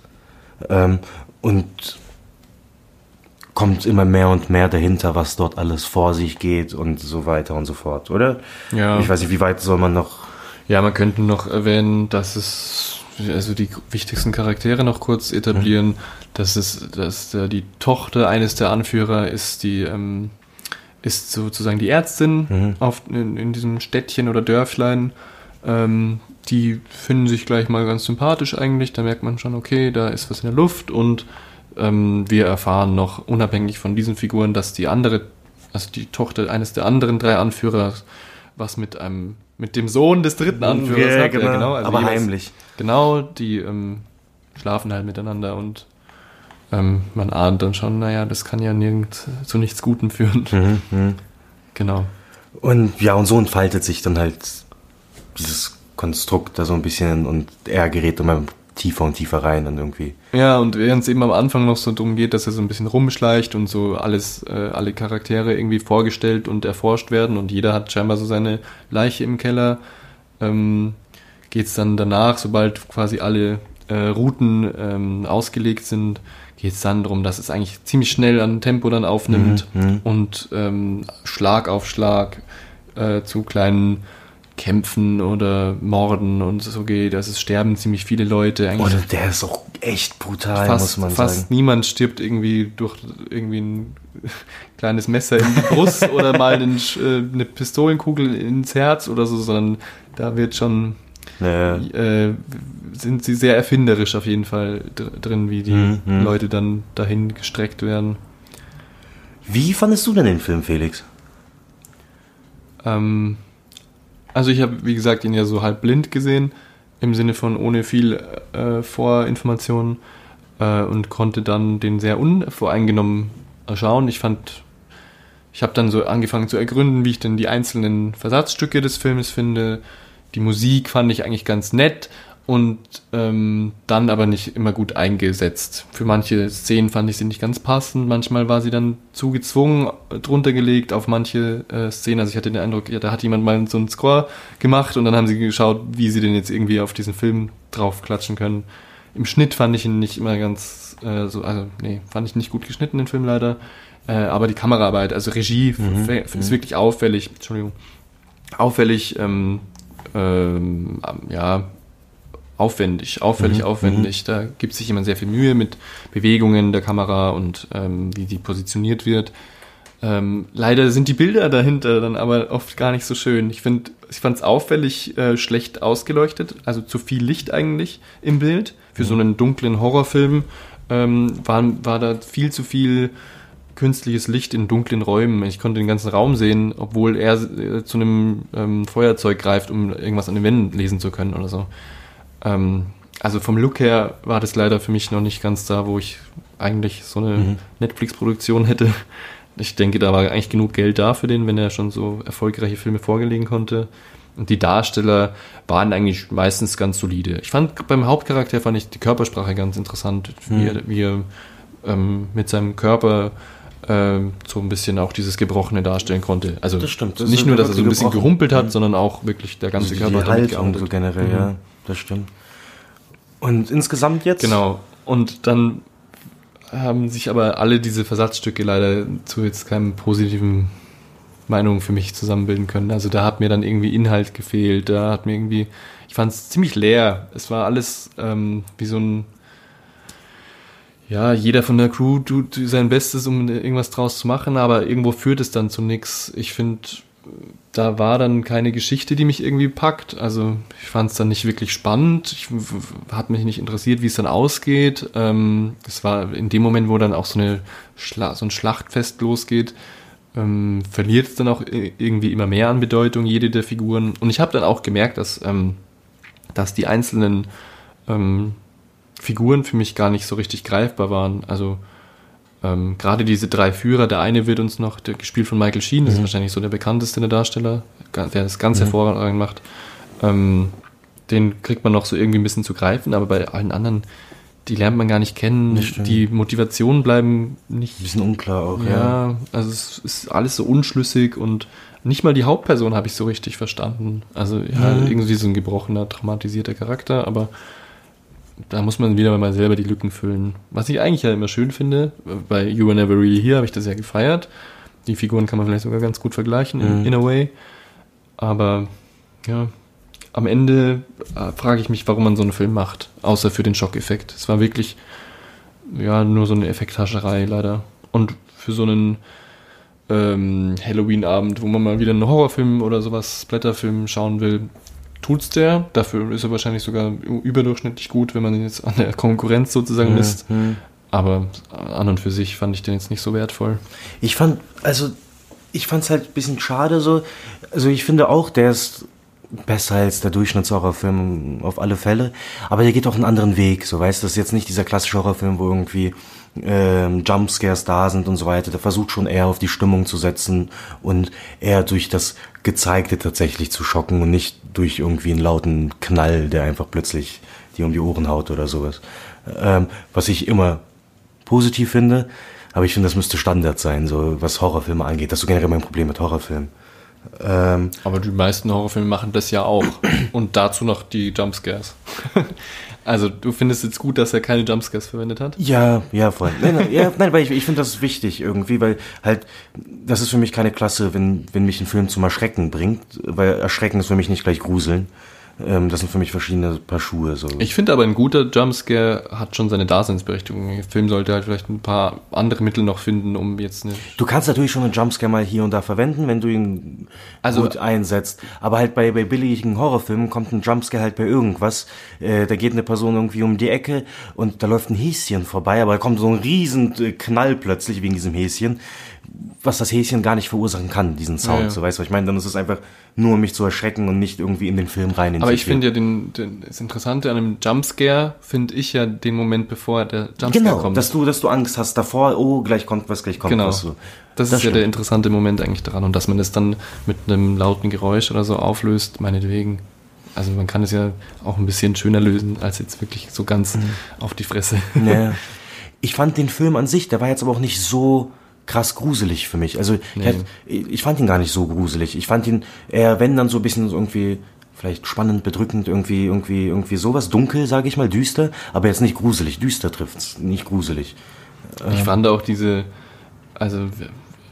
Ähm, und kommt immer mehr und mehr dahinter, was dort alles vor sich geht und so weiter und so fort, oder? Ja. Ich weiß nicht, wie weit soll man noch. Ja, man könnte noch erwähnen, dass es also die wichtigsten Charaktere noch kurz etablieren, dass es, dass äh, die Tochter eines der Anführer ist die ähm, ist sozusagen die Ärztin auf in, in diesem Städtchen oder Dörflein. Ähm, die finden sich gleich mal ganz sympathisch eigentlich. Da merkt man schon, okay, da ist was in der Luft und ähm, wir erfahren noch unabhängig von diesen Figuren, dass die andere, also die Tochter eines der anderen drei Anführer, was mit einem mit dem Sohn des dritten Anführers Ja, hat. genau, also aber jeweils- heimlich. Genau, die ähm, schlafen halt miteinander und ähm, man ahnt dann schon, naja, das kann ja nirgend zu nichts Gutem führen. Mhm, Genau. Und ja, und so entfaltet sich dann halt dieses Konstrukt da so ein bisschen und er gerät immer tiefer und tiefer rein dann irgendwie. Ja, und während es eben am Anfang noch so darum geht, dass er so ein bisschen rumschleicht und so alles, äh, alle Charaktere irgendwie vorgestellt und erforscht werden und jeder hat scheinbar so seine Leiche im Keller, ähm, geht es dann danach, sobald quasi alle äh, Routen ähm, ausgelegt sind, geht es dann darum, dass es eigentlich ziemlich schnell an Tempo dann aufnimmt und ähm, Schlag auf Schlag äh, zu kleinen Kämpfen oder Morden und so geht. Also es sterben ziemlich viele Leute. Eigentlich Und der ist auch echt brutal, fast, muss man fast sagen. niemand stirbt irgendwie durch irgendwie ein kleines Messer in die Brust oder mal einen, äh, eine Pistolenkugel ins Herz oder so, sondern da wird schon Ja, äh, sind sie sehr erfinderisch auf jeden Fall dr drin, wie die Mhm, mhm. Leute dann dahin gestreckt werden. Wie fandest du denn den Film, Felix? Ähm, also ich habe, wie gesagt, ihn ja so halb blind gesehen, im Sinne von ohne viel äh, Vorinformationen äh, und konnte dann den sehr unvoreingenommen schauen. Ich fand, ich habe dann so angefangen zu ergründen, wie ich denn die einzelnen Versatzstücke des Filmes finde. Die Musik fand ich eigentlich ganz nett und ähm, dann aber nicht immer gut eingesetzt. Für manche Szenen fand ich sie nicht ganz passend, manchmal war sie dann zu gezwungen, drunter gelegt auf manche äh, Szenen. Also ich hatte den Eindruck, ja, da hat jemand mal so einen Score gemacht und dann haben sie geschaut, wie sie den jetzt irgendwie auf diesen Film draufklatschen können. Im Schnitt fand ich ihn nicht immer ganz äh, so, also nee, fand ich nicht gut geschnitten, den Film leider. Äh, aber die Kameraarbeit, also Regie Mhm. ist wirklich auffällig, Entschuldigung, auffällig, ähm, ähm, ja, aufwendig, auffällig aufwendig. Da gibt sich jemand sehr viel Mühe mit Bewegungen der Kamera und ähm, wie die positioniert wird. Ähm, leider sind die Bilder dahinter dann aber oft gar nicht so schön. Ich finde, ich fand es auffällig äh, schlecht ausgeleuchtet, also zu viel Licht eigentlich im Bild. Für so einen dunklen Horrorfilm ähm, war, war da viel zu viel künstliches Licht in dunklen Räumen. Ich konnte den ganzen Raum sehen, obwohl er äh, zu einem ähm, Feuerzeug greift, um irgendwas an den Wänden lesen zu können oder so. Ähm, also vom Look her war das leider für mich noch nicht ganz da, wo ich eigentlich so eine Netflix-Produktion hätte. Ich denke, da war eigentlich genug Geld da für den, wenn er schon so erfolgreiche Filme vorgelegen konnte. Und die Darsteller waren eigentlich meistens ganz solide. Ich fand beim Hauptcharakter fand ich die Körpersprache ganz interessant, wie er, wie er ähm, mit seinem Körper ähm, so ein bisschen auch dieses Gebrochene darstellen konnte. Also Das stimmt, das nicht nur, dass er so ein bisschen gebrochen. gerumpelt hat, sondern auch wirklich der ganze Also Körper die hat damit Haltung so generell, ja, das stimmt. Und insgesamt jetzt? Genau. Und dann haben sich aber alle diese Versatzstücke leider zu jetzt keinem positiven Meinung für mich zusammenbilden können. Also da hat mir dann irgendwie Inhalt gefehlt, da hat mir irgendwie, ich fand es ziemlich leer. Es war alles ähm, wie so ein, ja, jeder von der Crew tut sein Bestes, um irgendwas draus zu machen, aber irgendwo führt es dann zu nichts. Ich finde, da war dann keine Geschichte, die mich irgendwie packt. Also ich fand es dann nicht wirklich spannend. Ich hat mich nicht interessiert, wie es dann ausgeht. Ähm, es war in dem Moment, wo dann auch so, eine Schla so ein Schlachtfest losgeht, ähm, verliert es dann auch irgendwie immer mehr an Bedeutung, jede der Figuren. Und ich habe dann auch gemerkt, dass, ähm, dass die einzelnen ähm, Figuren für mich gar nicht so richtig greifbar waren. Also ähm, gerade diese drei Führer, der eine wird uns noch, der gespielt von Michael Sheen, das ist wahrscheinlich so der bekannteste der Darsteller, der das ganz hervorragend macht. Ähm, den kriegt man noch so irgendwie ein bisschen zu greifen, aber bei allen anderen, die lernt man gar nicht kennen. Die Motivationen bleiben nicht Ein bisschen unklar auch, ja. ja, also es ist alles so unschlüssig und nicht mal die Hauptperson habe ich so richtig verstanden. Also ja, Mhm. irgendwie so ein gebrochener, traumatisierter Charakter, aber da muss man wieder mal selber die Lücken füllen. Was ich eigentlich ja immer schön finde, bei You Were Never Really Here habe ich das ja gefeiert. Die Figuren kann man vielleicht sogar ganz gut vergleichen, in, Mhm. in a way. Aber ja, am Ende äh, frage ich mich, warum man so einen Film macht, außer für den Schockeffekt. Es war wirklich ja nur so eine Effekthascherei leider. Und für so einen ähm, Halloween-Abend, wo man mal wieder einen Horrorfilm oder sowas, Blätterfilm schauen will, tut's der. Dafür ist er wahrscheinlich sogar überdurchschnittlich gut, wenn man ihn jetzt an der Konkurrenz sozusagen misst. Mhm. Aber an und für sich fand ich den jetzt nicht so wertvoll. Ich fand, also, ich fand's halt ein bisschen schade so. Also, ich finde auch, der ist besser als der Durchschnittshorrorfilm auf alle Fälle. Aber der geht auch einen anderen Weg, so weißt du. Das ist jetzt nicht dieser klassische Horrorfilm, wo irgendwie ähm, Jumpscares da sind und so weiter. Der versucht schon eher auf die Stimmung zu setzen und eher durch das Gezeigte tatsächlich zu schocken und nicht durch irgendwie einen lauten Knall, der einfach plötzlich dir um die Ohren haut oder sowas. Ähm, was ich immer positiv finde, aber ich finde, das müsste Standard sein, so was Horrorfilme angeht. Das ist so generell mein Problem mit Horrorfilmen. Ähm, Aber die meisten Horrorfilme machen das ja auch. Und dazu noch die Jumpscares. also du findest jetzt gut, dass er keine Jumpscares verwendet hat? ja, ja, voll. Nein, nein, ja, nein weil ich, ich finde das wichtig irgendwie, weil halt, das ist für mich keine Klasse, wenn, wenn mich ein Film zum Erschrecken bringt, weil Erschrecken ist für mich nicht gleich Gruseln. Ähm, das sind für mich verschiedene Paar Schuhe. So. Ich finde aber, ein guter Jumpscare hat schon seine Daseinsberechtigung. Der Film sollte halt vielleicht ein paar andere Mittel noch finden, um jetzt eine. Du kannst natürlich schon einen Jumpscare mal hier und da verwenden, wenn du ihn Also- gut einsetzt. Aber halt bei, bei billigen Horrorfilmen kommt ein Jumpscare halt bei irgendwas. Äh, da geht eine Person irgendwie um die Ecke und da läuft ein Häschen vorbei, aber da kommt so ein riesen äh, Knall plötzlich wegen diesem Häschen. Was das Häschen gar nicht verursachen kann, diesen Sound. Ja, ja. So weißt du, was ich meine? Dann ist es einfach nur, um mich zu erschrecken und nicht irgendwie in den Film rein. Aber ich finde ja den, den, das Interessante an einem Jumpscare, finde ich ja den Moment, bevor der Jumpscare Genau, kommt. dass du, dass du Angst hast davor, oh, gleich kommt was, gleich kommt Genau. was. So. Das, Das ist ja der stimmt. interessante Moment eigentlich daran. Und dass man das dann mit einem lauten Geräusch oder so auflöst, meinetwegen. Also man kann es ja auch ein bisschen schöner lösen, als jetzt wirklich so ganz Mhm. auf die Fresse. Ja. Ich fand den Film an sich, der war jetzt aber auch nicht so krass gruselig für mich. Also ich, Nee. hätt- ich fand ihn gar nicht so gruselig. Ich fand ihn eher, wenn dann so ein bisschen irgendwie vielleicht spannend, bedrückend, irgendwie, irgendwie, irgendwie sowas dunkel, sage ich mal, düster, aber jetzt nicht gruselig. Düster trifft's, nicht gruselig. Ich fand auch diese, also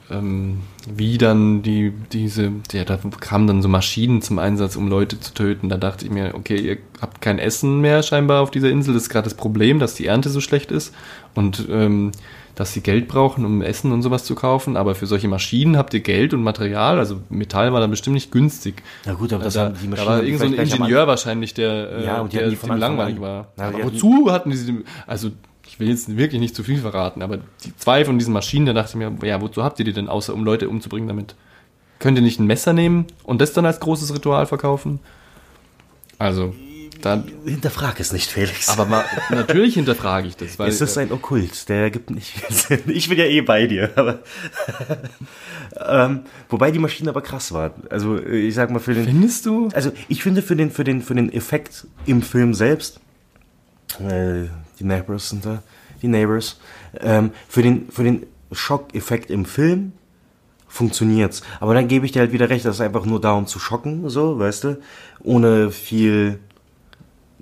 ähm, wie dann die, diese, ja, da kamen dann so Maschinen zum Einsatz, um Leute zu töten. Da dachte ich mir, okay, ihr habt kein Essen mehr scheinbar auf dieser Insel. Das ist gerade das Problem, dass die Ernte so schlecht ist und ähm, dass sie Geld brauchen, um Essen und sowas zu kaufen. Aber für solche Maschinen habt ihr Geld und Material. Also Metall war dann bestimmt nicht günstig. Na gut, aber das da, haben die da Maschinen war irgend so Ingenieur wahrscheinlich, der, äh, Ja, und der Anfang langweilig an. war. Na, aber wozu hatten die sie, also ich will jetzt wirklich nicht zu viel verraten, aber die zwei von diesen Maschinen, da dachte ich mir, ja, wozu habt ihr die denn, außer um Leute umzubringen damit? Könnt ihr nicht ein Messer nehmen und das dann als großes Ritual verkaufen? Also, da, Hinterfrag es nicht, Felix. aber mal, natürlich hinterfrage ich das, weil es ist ein Okkult, der gibt nicht viel Sinn. Ich bin ja eh bei dir, aber ähm, wobei die Maschinen aber krass waren. Also ich sag mal für den findest du? Also ich finde für den, für den, für den Effekt im Film selbst, äh, die Neighbors sind da, die Neighbors, ähm, für den, für den Schockeffekt im Film funktioniert's. Aber dann gebe ich dir halt wieder recht, das ist einfach nur da, um zu schocken, so, weißt du, ohne viel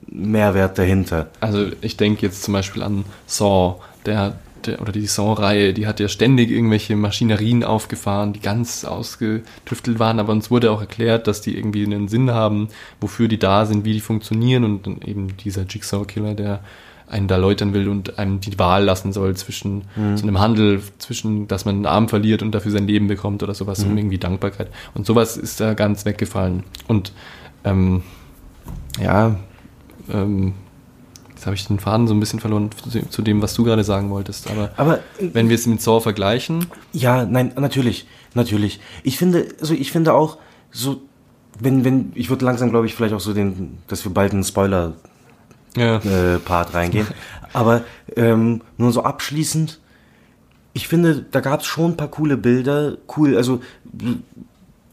Mehrwert dahinter. Also ich denke jetzt zum Beispiel an Saw, der, der oder die Saw-Reihe, die hat ja ständig irgendwelche Maschinerien aufgefahren, die ganz ausgetüftelt waren, aber uns wurde auch erklärt, dass die irgendwie einen Sinn haben, wofür die da sind, wie die funktionieren und dann eben dieser Jigsaw-Killer, der einen da läutern will und einem die Wahl lassen soll zwischen so einem Handel, zwischen, dass man einen Arm verliert und dafür sein Leben bekommt oder sowas, um irgendwie Dankbarkeit. Und sowas ist da ganz weggefallen. Und ähm, ja, ähm, jetzt habe ich den Faden so ein bisschen verloren zu dem- was du gerade sagen wolltest. Aber, Aber wenn wir es mit Saw vergleichen, Ja, nein, natürlich, natürlich. Ich finde, also ich finde auch so, wenn, wenn, ich würde langsam, glaube ich, vielleicht auch so den, dass wir bald einen Spoiler ja, äh, Part reingehen. Aber ähm, nur so abschließend, ich finde, da gab es schon ein paar coole Bilder. Cool, also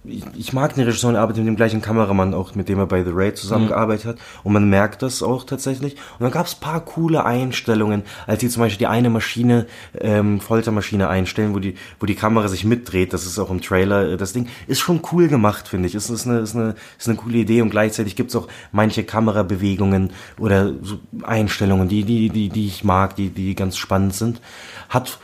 ich, ich mag den Regisseur und arbeitet mit dem gleichen Kameramann, auch mit dem er bei The Raid zusammengearbeitet hat. Und man merkt das auch tatsächlich. Und dann gab es paar coole Einstellungen, als die zum Beispiel die eine Maschine, ähm, Foltermaschine einstellen, wo die, wo die Kamera sich mitdreht. Das ist auch im Trailer. äh, Das Ding ist schon cool gemacht, finde ich. Es ist eine, ist eine, ist eine coole Idee und gleichzeitig gibt es auch manche Kamerabewegungen oder so Einstellungen, die, die, die, die ich mag, die, die ganz spannend sind. Hat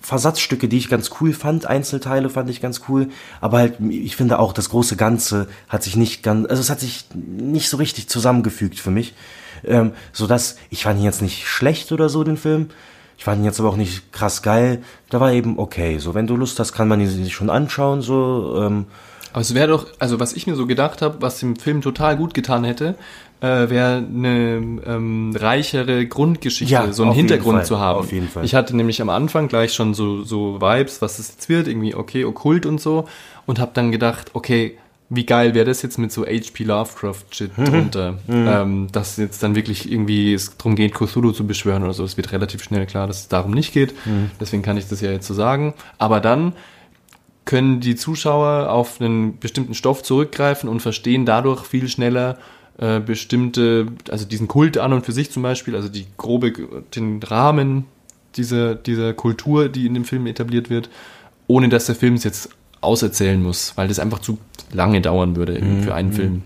Versatzstücke, die ich ganz cool fand, Einzelteile fand ich ganz cool, aber halt, ich finde auch, das große Ganze hat sich nicht ganz, also es hat sich nicht so richtig zusammengefügt für mich, ähm, so dass, ich fand ihn jetzt nicht schlecht oder so, den Film, ich fand ihn jetzt aber auch nicht krass geil, da war eben okay, so, wenn du Lust hast, kann man ihn sich schon anschauen, so, ähm, aber es wäre doch, also was ich mir so gedacht habe, was dem Film total gut getan hätte, äh, wäre eine ähm, reichere Grundgeschichte, Ja, so einen Hintergrund zu haben. auf jeden Fall. Ich hatte nämlich am Anfang gleich schon so, so Vibes, was es jetzt wird, irgendwie okay, okkult und so, und habe dann gedacht, okay, wie geil wäre das jetzt mit so HP Lovecraft-Shit Mhm. drunter, ähm, dass jetzt dann wirklich irgendwie es darum geht, Cthulhu zu beschwören oder so. Es wird relativ schnell klar, dass es darum nicht geht. Mhm. Deswegen kann ich das ja jetzt so sagen. Aber dann können die Zuschauer auf einen bestimmten Stoff zurückgreifen und verstehen dadurch viel schneller äh, bestimmte, also diesen Kult an und für sich zum Beispiel, also die grobe, den Rahmen dieser, dieser Kultur, die in dem Film etabliert wird, ohne dass der Film es jetzt auserzählen muss, weil das einfach zu lange dauern würde für einen Film.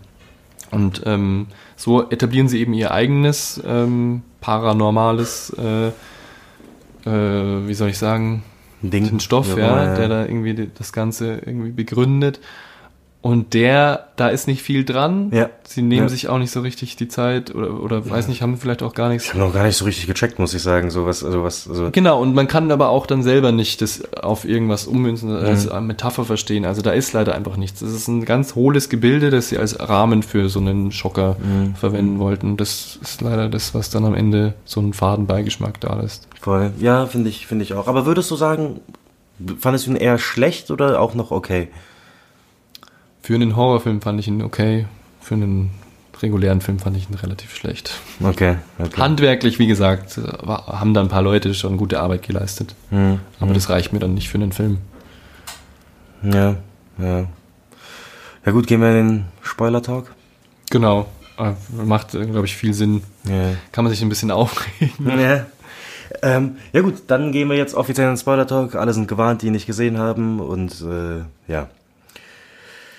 Und ähm, so etablieren sie eben ihr eigenes ähm, paranormales, äh, äh, wie soll ich sagen, Ding. den Stoff, Ja, ja, der da irgendwie das Ganze irgendwie begründet. Und der, da ist nicht viel dran. Ja. Sie nehmen Ja. sich auch nicht so richtig die Zeit oder, oder weiß nicht, haben vielleicht auch gar nichts. Ich habe noch gar nicht so richtig gecheckt, muss ich sagen, so was, also was, also, Genau, und man kann aber auch dann selber nicht das auf irgendwas ummünzen, Mhm. als Metapher verstehen. Also da ist leider einfach nichts. Das ist ein ganz hohles Gebilde, das sie als Rahmen für so einen Schocker Mhm. verwenden wollten. Das ist leider das, was dann am Ende so einen Fadenbeigeschmack da lässt. voll, ja, finde ich, finde ich auch. Aber würdest du sagen, Fandest du ihn eher schlecht oder auch noch okay? Für einen Horrorfilm fand ich ihn okay. Für einen regulären Film fand ich ihn relativ schlecht. Okay, okay. Handwerklich, wie gesagt, war, haben da ein paar Leute schon gute Arbeit geleistet. Hm, Aber das reicht mir dann nicht für einen Film. Ja, ja. Ja gut, gehen wir in den Spoiler-Talk. Genau. Äh, Macht, glaube ich, viel Sinn. Ja. Kann man sich ein bisschen aufregen. Ja. Ähm, ja gut, dann gehen wir jetzt offiziell in den Spoiler-Talk. Alle sind gewarnt, die ihn nicht gesehen haben und äh, ja.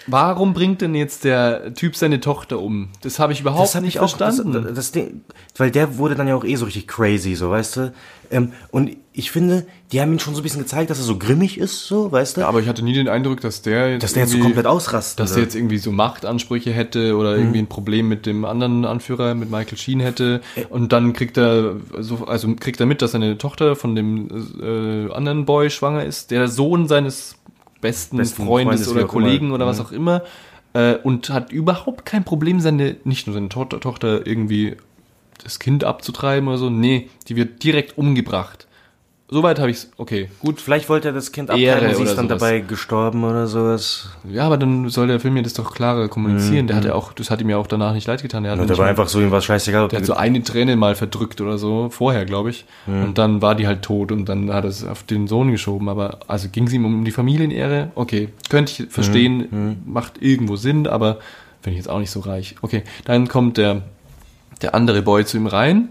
Warum bringt denn jetzt der Typ seine Tochter um? Das habe ich überhaupt hab nicht ich auch- verstanden. Das, das Ding, weil der wurde dann ja auch eh so richtig crazy, so, weißt du. Ähm, und ich finde, die haben ihn schon so ein bisschen gezeigt, dass er so grimmig ist, so, weißt du. aber ich hatte nie den Eindruck, dass der jetzt dass der jetzt so komplett ausrasten dass er jetzt irgendwie so Machtansprüche hätte oder irgendwie ein Problem mit dem anderen Anführer, mit Michael Sheen hätte. Und dann kriegt er so, also kriegt er mit, dass seine Tochter von dem äh, anderen Boy schwanger ist, der Sohn seines besten, Besten Freundes, Freundes, oder auch immer. Kollegen oder was Mhm. auch immer. Äh, und hat überhaupt kein Problem, seine, nicht nur seine Tochter, Tochter irgendwie das Kind abzutreiben oder so. Nee, die wird direkt umgebracht. Soweit habe ich's, okay, gut. Vielleicht wollte er das Kind abtreiben und sie ist dann sowas. dabei gestorben oder sowas. Ja, aber dann soll der Film mir das doch klarer kommunizieren. Der hat ja auch, das hat ihm ja auch danach nicht leid getan. Der hat der war mal- einfach so, ihm war scheißegal. Der hat so eine Träne mal verdrückt oder so, vorher, glaube ich. Und dann war die halt tot und dann hat er es auf den Sohn geschoben. Aber also ging es ihm um die Familienehre? Okay, könnte ich verstehen, macht irgendwo Sinn, aber finde ich jetzt auch nicht so reich. Okay, dann kommt der, der andere Boy zu ihm rein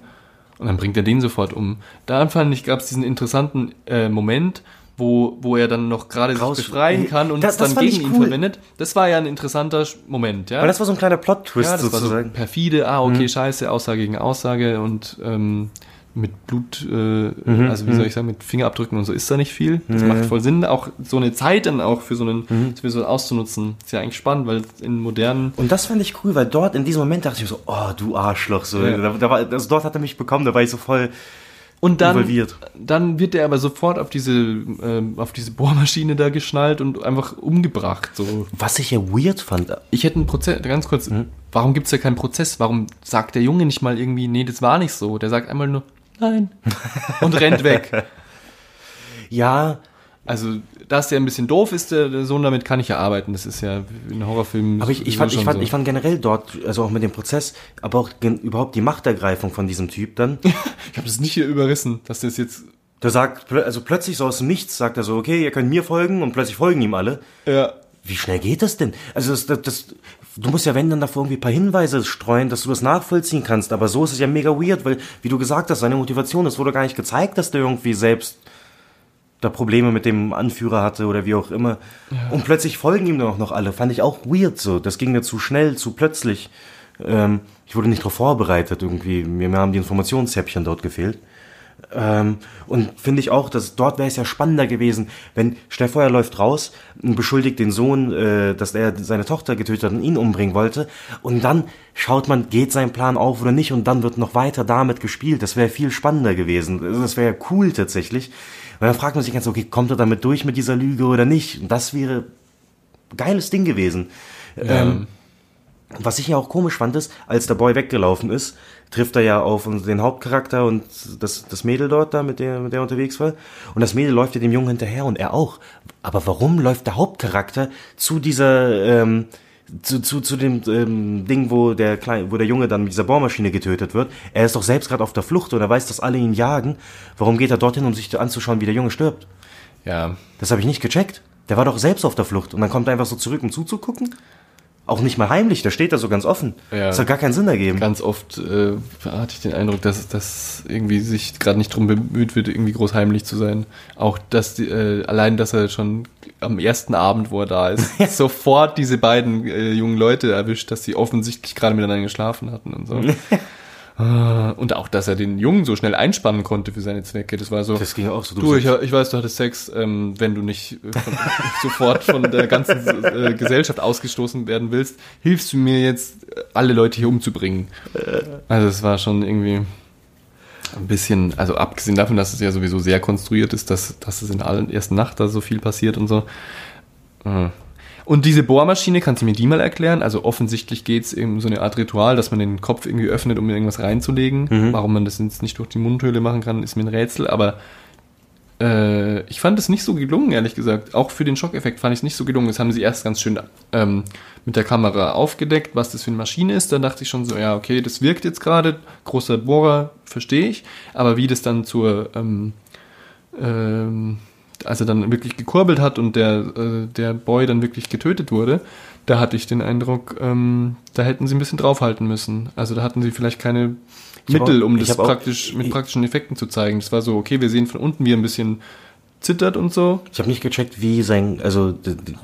und dann bringt er den sofort um. Da fand ich, gab es diesen interessanten äh, Moment, wo, wo er dann noch gerade sich befreien kann und Das- dann gegen ihn cool. verwendet. Das war ja ein interessanter Moment, ja. Weil das war so ein kleiner Plot-Twist Ja, das war so sozusagen. perfide, ah, okay, scheiße, Aussage gegen Aussage und ähm, mit Blut, äh, Mhm, also wie soll ich sagen, mit Fingerabdrücken und so ist da nicht viel. Das macht voll Sinn, auch so eine Zeit dann auch für so einen, Mhm. für so auszunutzen. Ist ja eigentlich spannend, weil in modernen Und das fand ich cool, weil dort in diesem Moment dachte ich so, oh, du Arschloch. So. Ja. Da, da war, also dort hat er mich bekommen, da war ich so voll und dann, involviert. dann wird er aber sofort auf diese, ähm, auf diese Bohrmaschine da geschnallt und einfach umgebracht. So. Was ich ja weird fand, Ich hätte einen Prozess, ganz kurz, Mhm. warum gibt es ja keinen Prozess? Warum sagt der Junge nicht mal irgendwie, nee, das war nicht so? Der sagt einmal nur, nein. Und rennt weg. ja, Also, dass der ein bisschen doof ist, der, der Sohn, damit kann ich ja arbeiten. Das ist ja in Horrorfilmen. aber ich, ich, fand, ich, fand, so. ich fand generell dort, also auch mit dem Prozess, aber auch gen, überhaupt die Machtergreifung von diesem Typ dann. ich habe das nicht hier überrissen, dass das jetzt. Der sagt, also plötzlich so aus dem Nichts sagt er so, okay, ihr könnt mir folgen und plötzlich folgen ihm alle. Ja. Wie schnell geht das denn? Also das, das, das, du musst ja wenn dann davor irgendwie ein paar Hinweise streuen, dass du das nachvollziehen kannst. Aber so ist es ja mega weird, weil, wie du gesagt hast, seine Motivation, es wurde gar nicht gezeigt, dass der irgendwie selbst da Probleme mit dem Anführer hatte oder wie auch immer. Und plötzlich folgen ihm dann auch noch alle. Fand ich auch weird so. Das ging mir zu schnell, zu plötzlich. Ähm, ich wurde nicht darauf vorbereitet irgendwie. Mir, mir haben die Informationshäppchen dort gefehlt. Ähm, und finde ich auch, dass dort wäre es ja spannender gewesen, wenn Steffeuer läuft raus und beschuldigt den Sohn, äh, dass er seine Tochter getötet hat und ihn umbringen wollte. Und dann schaut man, geht sein Plan auf oder nicht und dann wird noch weiter damit gespielt. Das wäre viel spannender gewesen. Das wäre cool tatsächlich. Und dann fragt man sich ganz, okay, kommt er damit durch mit dieser Lüge oder nicht? Und das wäre geiles Ding gewesen. Ähm, was ich ja auch komisch fand, ist, als der Boy weggelaufen ist, trifft er ja auf den Hauptcharakter und das, das Mädel dort da, mit der, mit der er unterwegs war. Und das Mädel läuft ja dem Jungen hinterher und er auch. Aber warum läuft der Hauptcharakter zu dieser, ähm, zu, zu, zu dem ähm, Ding, wo der Kleine, wo der Junge dann mit dieser Bohrmaschine getötet wird? Er ist doch selbst gerade auf der Flucht und er weiß, dass alle ihn jagen. Warum geht er dorthin, um sich anzuschauen, wie der Junge stirbt? Ja. Das habe ich nicht gecheckt. Der war doch selbst auf der Flucht und dann kommt er einfach so zurück, um zuzugucken. Auch nicht mal heimlich, da steht er so ganz offen. Ja. Das hat gar keinen Sinn ergeben. Ganz oft äh, hatte ich den Eindruck, dass, dass irgendwie sich gerade nicht drum bemüht wird, irgendwie groß heimlich zu sein. Auch dass die, äh, allein, dass er schon am ersten Abend, wo er da ist, sofort diese beiden äh, jungen Leute erwischt, dass sie offensichtlich gerade miteinander geschlafen hatten und so. Ah, und auch, dass er den Jungen so schnell einspannen konnte für seine Zwecke. Das war so. Das ging auch so. Du, ich, ich weiß, du hattest Sex, ähm, wenn du nicht äh, von, sofort von der ganzen äh, Gesellschaft ausgestoßen werden willst, hilfst du mir jetzt, äh, alle Leute hier umzubringen. Also es war schon irgendwie ein bisschen, also abgesehen davon, dass es ja sowieso sehr konstruiert ist, dass, dass es in der ersten Nacht da so viel passiert und so. Und diese Bohrmaschine, kannst du mir die mal erklären? Also offensichtlich geht es eben so eine Art Ritual, dass man den Kopf irgendwie öffnet, um irgendwas reinzulegen. Warum man das jetzt nicht durch die Mundhöhle machen kann, ist mir ein Rätsel. Aber Äh, ich fand es nicht so gelungen, ehrlich gesagt. Auch für den Schockeffekt fand ich es nicht so gelungen. Das haben sie erst ganz schön ähm, mit der Kamera aufgedeckt, was das für eine Maschine ist. Dann dachte ich schon so, ja, okay, das wirkt jetzt gerade. Großer Bohrer, verstehe ich. Aber wie das dann zur, ähm, ähm, als er dann wirklich gekurbelt hat und der, äh, der Boy dann wirklich getötet wurde, da hatte ich den Eindruck, ähm, da hätten sie ein bisschen draufhalten müssen. Also da hatten sie vielleicht keine Ich Mittel, auch- um das hab auch- praktisch mit praktischen Effekten zu zeigen. Das war so, okay, wir sehen von unten, wie er ein bisschen zittert und so. Ich habe nicht gecheckt, wie sein, also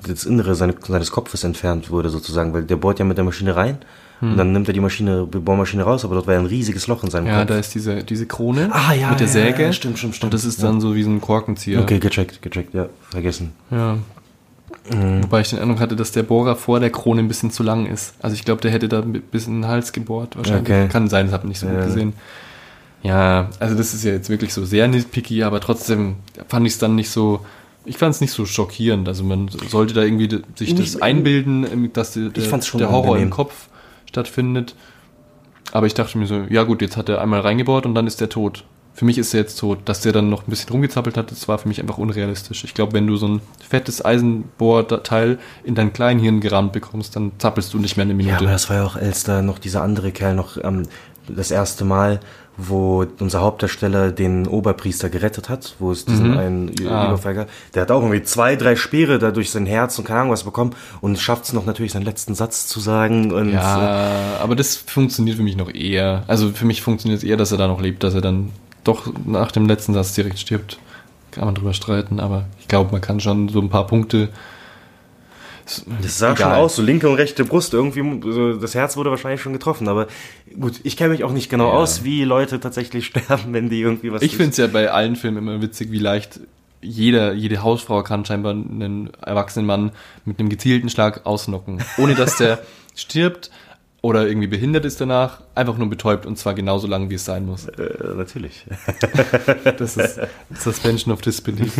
das Innere seine, seines Kopfes entfernt wurde sozusagen, weil der bohrt ja mit der Maschine rein und dann nimmt er die Maschine, die Bohrmaschine raus, aber dort war ja ein riesiges Loch in seinem Ja, Kopf. da ist diese, diese Krone Ah, ja, mit der ja, Säge. ja, stimmt, stimmt, stimmt. Und das ist Ja. dann so wie so ein Korkenzieher. okay, gecheckt, gecheckt, ja, vergessen. Ja. Wobei ich den Eindruck hatte, dass der Bohrer vor der Krone ein bisschen zu lang ist. Also ich glaube, der hätte da ein bisschen in den Hals gebohrt. Wahrscheinlich. Okay. Kann sein, das habe ich nicht so Ja. gut gesehen. Ja, also das ist ja jetzt wirklich so sehr nitpicky, aber trotzdem fand ich es dann nicht so. Ich fand es nicht so schockierend. Also man sollte da irgendwie sich das einbilden, dass der, der Horror angenehm. im Kopf stattfindet. Aber ich dachte mir so, ja gut, jetzt hat er einmal reingebohrt und dann ist der tot. Für mich ist er jetzt tot. Dass der dann noch ein bisschen rumgezappelt hat, das war für mich einfach unrealistisch. Ich glaube, wenn du so ein fettes Eisenbohrteil in dein Kleinhirn gerammt bekommst, dann zappelst du nicht mehr eine Ja, Minute. aber das war ja auch, als da noch dieser andere Kerl noch ähm, das erste Mal, wo unser Hauptdarsteller den Oberpriester gerettet hat, wo es diesen einen Ü- Ah. Überfall gab. Der hat auch irgendwie zwei, drei Speere da durch sein Herz und keine Ahnung was bekommen und schafft es noch natürlich seinen letzten Satz zu sagen und äh, ja, aber das funktioniert für mich noch eher. Also für mich funktioniert es eher, dass er da noch lebt, dass er dann doch nach dem letzten Satz direkt stirbt. Kann man drüber streiten, aber ich glaube, man kann schon so ein paar Punkte. Das sah schon aus, so linke und rechte Brust, irgendwie, so, das Herz wurde wahrscheinlich schon getroffen, aber gut, ich kenne mich auch nicht genau Ja. aus, wie Leute tatsächlich sterben, wenn die irgendwie was Ich finde es ja bei allen Filmen immer witzig, wie leicht jeder, jede Hausfrau kann scheinbar einen erwachsenen Mann mit einem gezielten Schlag ausnocken, ohne dass der stirbt oder irgendwie behindert ist danach, einfach nur betäubt und zwar genauso lange, wie es sein muss. äh, natürlich. Das ist Suspension of Disbelief,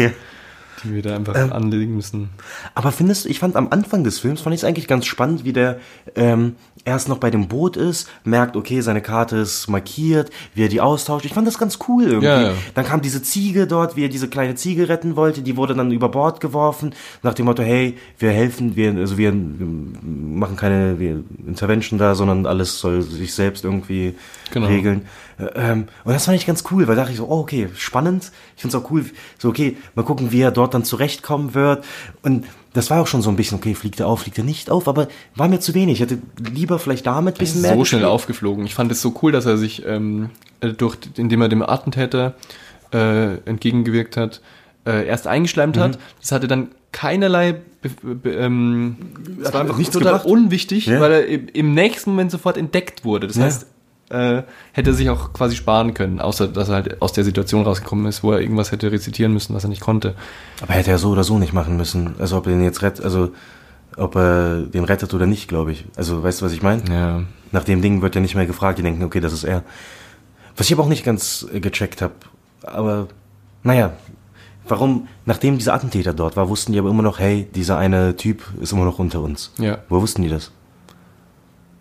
die wir da einfach Ähm, anlegen müssen. Aber findest du, ich fand am Anfang des Films, fand ich es eigentlich ganz spannend, wie der ähm, erst noch bei dem Boot ist, merkt, okay, seine Karte ist markiert, wie er die austauscht. Ich fand das ganz cool irgendwie. Ja, ja. Dann kam diese Ziege dort, wie er diese kleine Ziege retten wollte, die wurde dann über Bord geworfen, nach dem Motto, hey, wir helfen, wir, also wir machen keine wir Intervention da, sondern alles soll sich selbst irgendwie Genau. regeln. Äh, Ähm, und das fand ich ganz cool, weil da dachte ich so, oh, okay, spannend. Ich find's auch cool, so, okay, mal gucken, wie er dort dann zurechtkommen wird. Und das war auch schon so ein bisschen, okay, fliegt er auf, fliegt er nicht auf, aber war mir zu wenig. Ich hätte lieber vielleicht damit ein bisschen mehr so schnell aufgeflogen. Ich fand es so cool, dass er sich, ähm, äh, durch, indem er dem Attentäter äh, entgegengewirkt hat, äh, erst eingeschleimt Mhm. hat. Das hatte dann keinerlei, be, be, ähm, es Hat war einfach nichts total gebracht. unwichtig, Ja. weil er im, im nächsten Moment sofort entdeckt wurde. Das Ja. heißt, äh, hätte er sich auch quasi sparen können, außer dass er halt aus der Situation rausgekommen ist, wo er irgendwas hätte rezitieren müssen, was er nicht konnte. Aber hätte er so oder so nicht machen müssen. Also ob er den jetzt rettet, also ob er den rettet oder nicht, glaube ich. Also weißt du, was ich meine? Ja. Nach dem Ding wird ja nicht mehr gefragt, die denken, okay, das ist er. Was ich aber auch nicht ganz äh, gecheckt habe, aber naja, warum, nachdem dieser Attentäter dort war, wussten die aber immer noch, hey, dieser eine Typ ist immer noch unter uns. Ja. Wo wussten die das?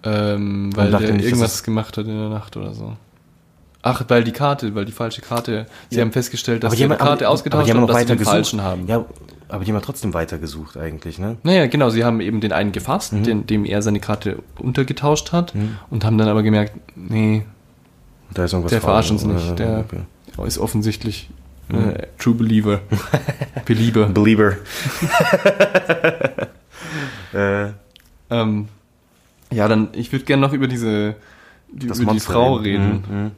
Ähm, weil der nicht, irgendwas gemacht hat in der Nacht oder so. Ach, weil die Karte, weil die falsche Karte. Sie Ja. haben festgestellt, dass aber sie eine Karte aber ausgetauscht die haben haben, noch dass sie den gesucht. falschen haben. Ja, aber die haben trotzdem weiter gesucht eigentlich, ne? Naja, genau, sie haben eben den einen gefasst, Mhm. den, dem er seine Karte untergetauscht hat und haben dann aber gemerkt, nee, Da ist irgendwas der verarscht uns nicht. Äh, Der okay. ist offensichtlich Mhm. äh, True Believer. Belieber. Belieber. äh, ähm, ja, dann, ich würde gerne noch über diese die, über die Monster Frau reden. reden. Mhm.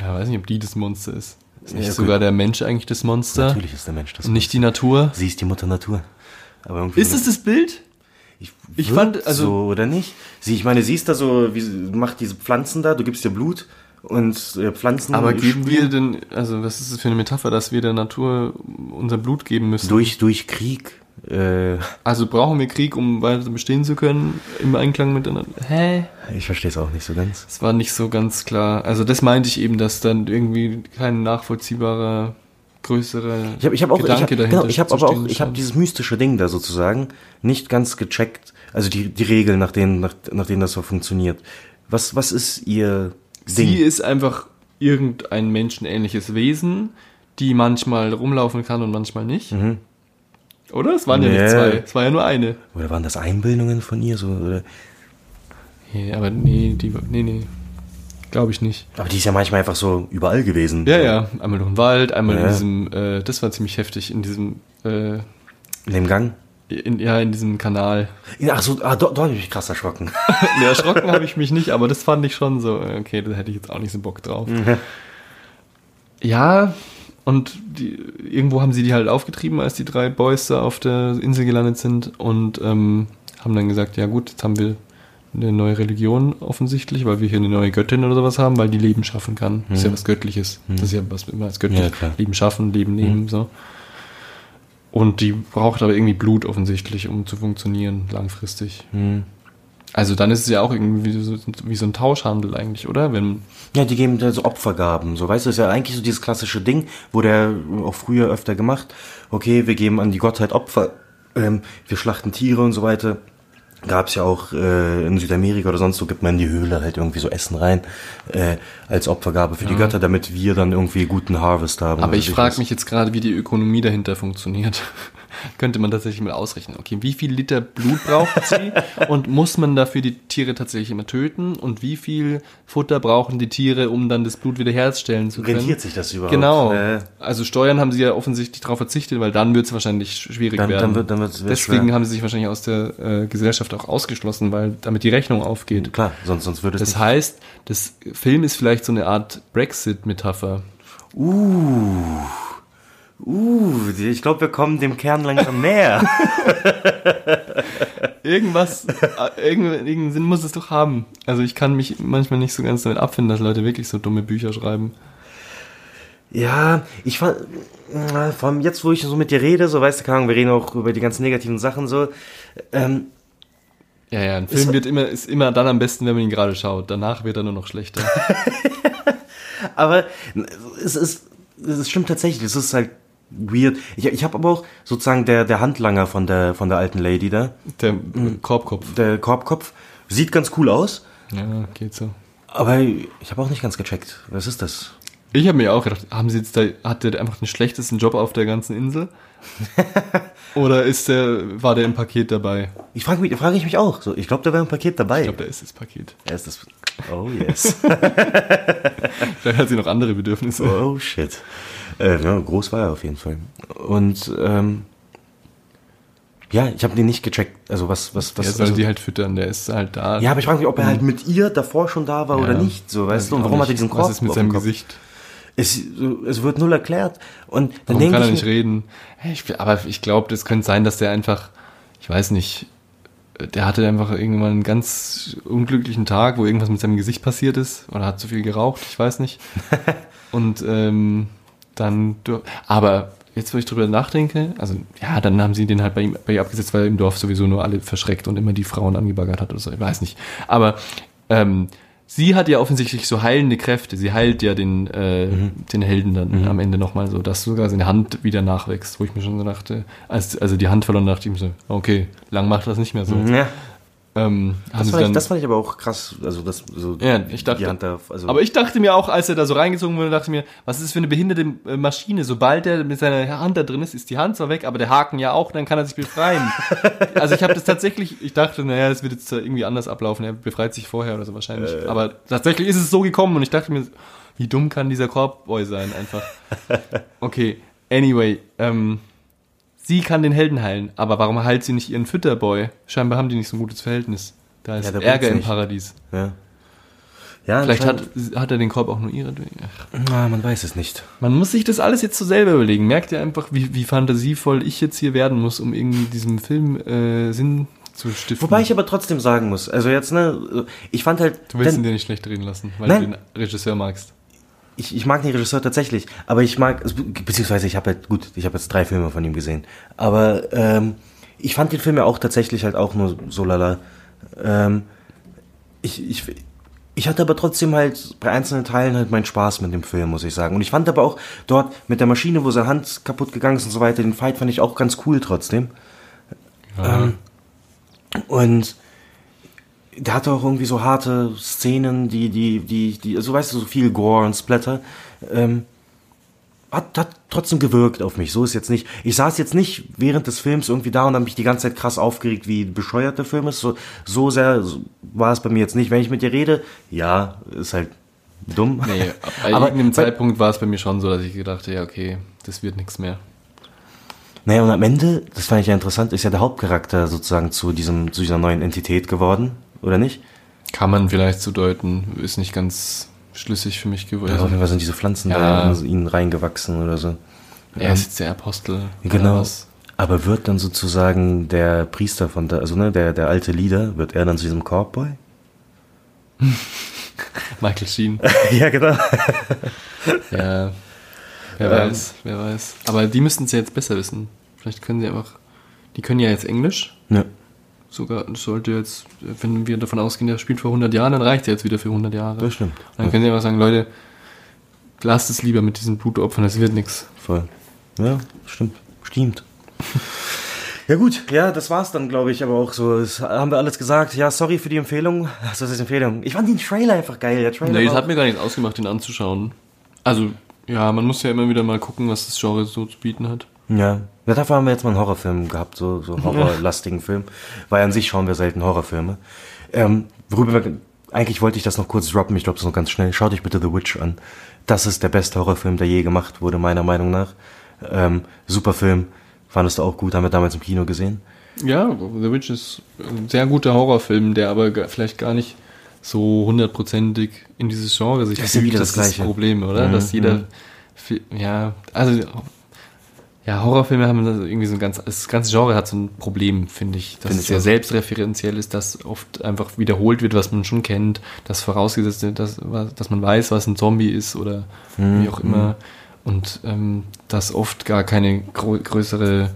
Ja, weiß nicht, ob die das Monster ist. Ist nicht Ja, sogar gut. der Mensch eigentlich das Monster? Natürlich ist der Mensch das. Und nicht die Natur? Sie ist die Mutter Natur. Aber irgendwie Ist es das Bild? Ich, Ich fand, also- so oder nicht? Sie, ich meine, sie ist da so, wie macht diese Pflanzen da, du gibst ihr Blut und äh, Pflanzen. Aber geben wir denn, also was ist das für eine Metapher, dass wir der Natur unser Blut geben müssen? durch durch Krieg. Äh, Also brauchen wir Krieg, um weiter bestehen zu können, im Einklang miteinander? Hä? ich verstehe es auch nicht so ganz. Das war nicht so ganz klar. Also das meinte ich eben, dass dann irgendwie kein nachvollziehbarer, größerer Ich habe ich hab auch, ich hab, Gedanke dahinter genau, ich habe aber auch, ich habe dieses mystische Ding da sozusagen nicht ganz gecheckt. Also die die Regeln, nach denen nach, nach denen das so funktioniert. Was was ist ihr Ding? Sie ist einfach irgendein menschenähnliches Wesen, die manchmal rumlaufen kann und manchmal nicht. Oder? Es waren ja nicht Nee. zwei, es war ja nur eine. Oder waren das Einbildungen von ihr? So, oder? Nee, aber nee, die, nee, nee. Glaube ich nicht. Aber die ist ja manchmal einfach so überall gewesen. Ja, ja. Einmal durch den Wald, einmal in Ja. diesem, äh, das war ziemlich heftig, in diesem, äh, In dem Gang. in, ja, in diesem Kanal. Ach so, ah, dort, dort habe ich mich krass erschrocken. Nee, erschrocken habe ich mich nicht, aber das fand ich schon so, okay, da hätte ich jetzt auch nicht so Bock drauf. Ja, und die, irgendwo haben sie die halt aufgetrieben, als die drei Boys da auf der Insel gelandet sind und ähm, haben dann gesagt, ja gut, jetzt haben wir eine neue Religion offensichtlich, weil wir hier eine neue Göttin oder sowas haben, weil die Leben schaffen kann. Das ist ja was Göttliches. Das ist ja was immer als göttlich. Ja. Leben schaffen, Leben nehmen, so. Und die braucht aber irgendwie Blut offensichtlich, um zu funktionieren langfristig. Also dann ist es ja auch irgendwie so, wie so ein Tauschhandel eigentlich, oder? Wenn, Ja, die geben da so Opfergaben. So, weißt du, ist ja eigentlich so dieses klassische Ding, wurde ja auch früher öfter gemacht. Okay, wir geben an die Gottheit Opfer, ähm, wir schlachten Tiere und so weiter. Gab's ja auch äh, in Südamerika oder sonst so, gibt man in die Höhle halt irgendwie so Essen rein, äh, als Opfergabe für die Götter, damit wir dann irgendwie guten Harvest haben. aber oder ich frage mich jetzt gerade, wie die Ökonomie dahinter funktioniert. Könnte man tatsächlich mal ausrechnen. Okay, wie viel Liter Blut braucht sie und muss man dafür die Tiere tatsächlich immer töten? Und wie viel Futter brauchen die Tiere, um dann das Blut wiederherstellen zu können? Rentiert sich das überhaupt? Genau. Äh, Also Steuern haben sie ja offensichtlich darauf verzichtet, weil dann wird es wahrscheinlich schwierig Dann- werden. dann wird- dann wird's- wird's Deswegen schwer. haben sie sich wahrscheinlich aus der äh, Gesellschaft auch ausgeschlossen, weil damit die Rechnung aufgeht. klar, sonst, sonst würde es Das heißt, das Film ist vielleicht so eine Art Brexit-Metapher. Uh, uh, ich glaube, wir kommen dem Kern langsam näher. Irgendwas, äh, irgendeinen Sinn muss es doch haben. Also ich kann mich manchmal nicht so ganz damit abfinden, dass Leute wirklich so dumme Bücher schreiben. Ja, ich fand, äh, vor allem jetzt, wo ich so mit dir rede, so weißt du, keine Ahnung, wir reden auch über die ganzen negativen Sachen so. Ähm, Ja, ja, ein Film Ist- wird immer, ist immer dann am besten, wenn man ihn gerade schaut. Danach wird er nur noch schlechter. aber es ist, es stimmt tatsächlich, es ist halt weird. Ich, ich habe aber auch sozusagen der, der Handlanger von der, von der alten Lady da, Der Korbkopf. der Korbkopf, sieht ganz cool aus, Ja, geht so. aber ich habe auch nicht ganz gecheckt. Was ist das? Ich habe mir auch gedacht, haben sie jetzt da, hat der einfach den schlechtesten Job auf der ganzen Insel? Oder ist der, war der im Paket dabei? Ich frage mich, frage ich mich auch. So, ich glaube, da wäre ein Paket dabei. Ich glaube, da ist das Paket. er ist das. Oh yes. Vielleicht hat sie noch andere Bedürfnisse. Oh shit. Äh, ja, groß war er auf jeden Fall. Und ähm, ja, ich habe den nicht gecheckt. Also was, was, was. Der soll also, sie halt füttern, der ist halt da. ja, aber ich frage mich, ob er halt mit ihr davor schon da war oder Ja. nicht. So, weißt Weiß du? ich Und warum hat er nicht. diesen Korb Was ist mit seinem Kopf? Gesicht? Es, es wird null erklärt. Und dann Warum denke kann er ich, nicht reden? Hey, Ich, aber ich glaube, das könnte sein, dass der einfach, ich weiß nicht, der hatte einfach irgendwann einen ganz unglücklichen Tag, wo irgendwas mit seinem Gesicht passiert ist oder hat zu viel geraucht, ich weiß nicht. Und ähm, dann, aber jetzt, wo ich drüber nachdenke, also ja, dann haben sie den halt bei ihm, bei ihr abgesetzt, weil er im Dorf sowieso nur alle verschreckt und immer die Frauen angebaggert hat oder so, ich weiß nicht. Aber ähm, sie hat ja offensichtlich so heilende Kräfte. Sie heilt ja den, äh, den Helden dann am Ende nochmal so, dass sogar seine Hand wieder nachwächst, wo ich mir schon so dachte, als also die Hand verloren, dachte ich mir so, okay, lang macht das nicht mehr so. Ja, Ähm, das, fand ich, das fand ich aber auch krass. Also das so Ja, ich dachte- die Hand da, also aber ich dachte mir auch, als er da so reingezogen wurde, dachte ich mir, was ist das für eine behinderte äh, Maschine? Sobald er mit seiner Hand da drin ist, ist die Hand zwar weg, aber der Haken ja auch, dann kann er sich befreien. also ich habe das tatsächlich, ich dachte, naja, das wird jetzt irgendwie anders ablaufen. Er befreit sich vorher oder so wahrscheinlich. Aber tatsächlich ist es so gekommen und ich dachte mir, wie dumm kann dieser Korbboy sein einfach. Okay, anyway, ähm, sie kann den Helden heilen, aber warum heilt sie nicht ihren Fütterboy? Scheinbar haben die nicht so ein gutes Verhältnis. Da ist Ja, der Ärger im. Paradies. ja. Ja, Vielleicht hat, hat er den Korb auch nur. Ach, Ah, man weiß es nicht. Man muss sich das alles jetzt so selber überlegen. Merkt ihr einfach, wie, wie fantasievoll ich jetzt hier werden muss, um irgendwie diesem Film äh, Sinn zu stiften? Wobei ich aber trotzdem sagen muss, also jetzt, ne, ich fand halt, du willst wenn- ihn dir nicht schlecht reden lassen, weil Nein. du den Regisseur magst. Ich, ich mag den Regisseur tatsächlich, aber ich mag, beziehungsweise ich habe halt, gut, ich habe jetzt drei Filme von ihm gesehen, aber ähm, ich fand den Film ja auch tatsächlich halt auch nur so lala. Ähm, ich, ich, ich hatte aber trotzdem halt bei einzelnen Teilen halt meinen Spaß mit dem Film, muss ich sagen. Und ich fand aber auch dort mit der Maschine, wo seine Hand kaputt gegangen ist und so weiter, den Fight fand ich auch ganz cool trotzdem. Ähm, und der hatte auch irgendwie so harte Szenen, die, die, die, die, also weißt du, so viel Gore und Splatter. Ähm, hat, hat trotzdem gewirkt auf mich. So ist jetzt nicht. Ich saß jetzt nicht während des Films irgendwie da und habe mich die ganze Zeit krass aufgeregt, wie bescheuert der Film ist. So, so sehr so war es bei mir jetzt nicht. Wenn ich mit dir rede, ja, ist halt dumm. Nee, bei Aber- irgendeinem Zeitpunkt war es bei mir schon so, dass ich gedacht ja, okay, das wird nichts mehr. Naja, und am Ende, das fand ich ja interessant, ist ja der Hauptcharakter sozusagen zu diesem, zu dieser neuen Entität geworden, oder nicht? Kann man vielleicht so deuten, ist nicht ganz schlüssig für mich geworden. Ja, auf jeden Fall sind diese Pflanzen Ja. da in ihn reingewachsen oder so. er ist jetzt der Apostel. Genau. Aber wird dann sozusagen der Priester von der, also ne, der, der alte Leader, wird er dann zu diesem Cowboy? Michael Sheen. ja, genau. Ja, wer Ähm. weiß, wer weiß. Aber die müssten es ja jetzt besser wissen. Vielleicht können sie einfach, die können ja jetzt Englisch. Ja. Sogar, das sollte jetzt, wenn wir davon ausgehen, der spielt vor 100 Jahren, dann reicht er jetzt wieder für 100 Jahre. Das stimmt. Dann können sie einfach sagen, Leute, lasst es lieber mit diesen Blutopfern, das wird nichts. Voll. Ja, stimmt. Stimmt. Ja gut, ja, das war's dann, glaube ich, aber auch so. Das haben wir alles gesagt. Ja, sorry für die Empfehlung. Was ist Empfehlung? Ich fand den Trailer einfach geil. Der Trailer Nee, das war hat mir gar nichts ausgemacht, den anzuschauen. Also, ja, man muss ja immer wieder mal gucken, was das Genre so zu bieten hat. Ja. ja, dafür haben wir jetzt mal einen Horrorfilm gehabt, so, so horrorlastigen Film. Weil an sich schauen wir selten Horrorfilme. Ähm, worüber wir, eigentlich wollte ich das noch kurz droppen, ich glaube das noch ganz schnell. Schaut euch bitte The Witch an. Das ist der beste Horrorfilm, der je gemacht wurde, meiner Meinung nach. Ähm, super Film. Fandest du auch gut, haben wir damals im Kino gesehen. Ja, The Witch ist ein sehr guter Horrorfilm, der aber vielleicht gar nicht so hundertprozentig in dieses Genre sich Das ist ja wieder das ist Gleiche. das Problem, oder? Mhm, Dass jeder, mhm. Ja, also, ja, Horrorfilme haben irgendwie so ein ganz, das ganze Genre hat so ein Problem, finde ich. Dass Finde es auch. selbstreferenziell ist, dass oft einfach wiederholt wird, was man schon kennt, dass vorausgesetzt wird, dass, dass man weiß, was ein Zombie ist oder Mhm, wie auch immer. Und ähm, dass oft gar keine größere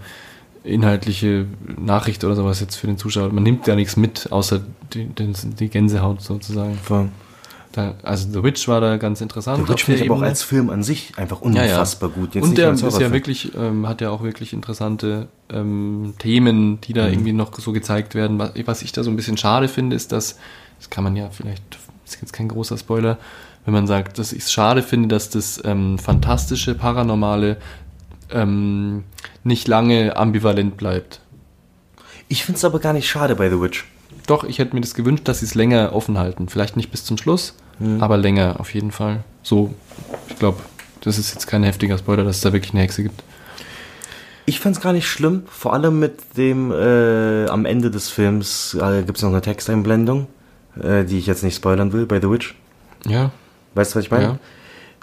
inhaltliche Nachricht oder sowas jetzt für den Zuschauer. Man nimmt ja nichts mit, außer die, die, die Gänsehaut sozusagen. Voll. Da, also The Witch war da ganz interessant. The Witch finde ich aber auch als Film an sich einfach Ja, ja. unfassbar gut. Jetzt und der ist ja wirklich, ähm, hat ja auch wirklich interessante ähm, Themen, die Mhm. da irgendwie noch so gezeigt werden. Was, was ich da so ein bisschen schade finde, ist, dass, das kann man ja vielleicht, das ist jetzt kein großer Spoiler, wenn man sagt, dass ich es schade finde, dass das ähm, fantastische, paranormale ähm, nicht lange ambivalent bleibt. Ich finde es aber gar nicht schade bei The Witch. Doch, ich hätte mir das gewünscht, dass sie es länger offen halten. Vielleicht nicht bis zum Schluss, Mhm. aber länger auf jeden Fall. So, ich glaube, das ist jetzt kein heftiger Spoiler, dass es da wirklich eine Hexe gibt. Ich fand's gar nicht schlimm, vor allem mit dem, äh, am Ende des Films äh, gibt's noch eine Texteinblendung, äh, die ich jetzt nicht spoilern will, bei The Witch. Ja, Weißt du, was ich meine? Ja.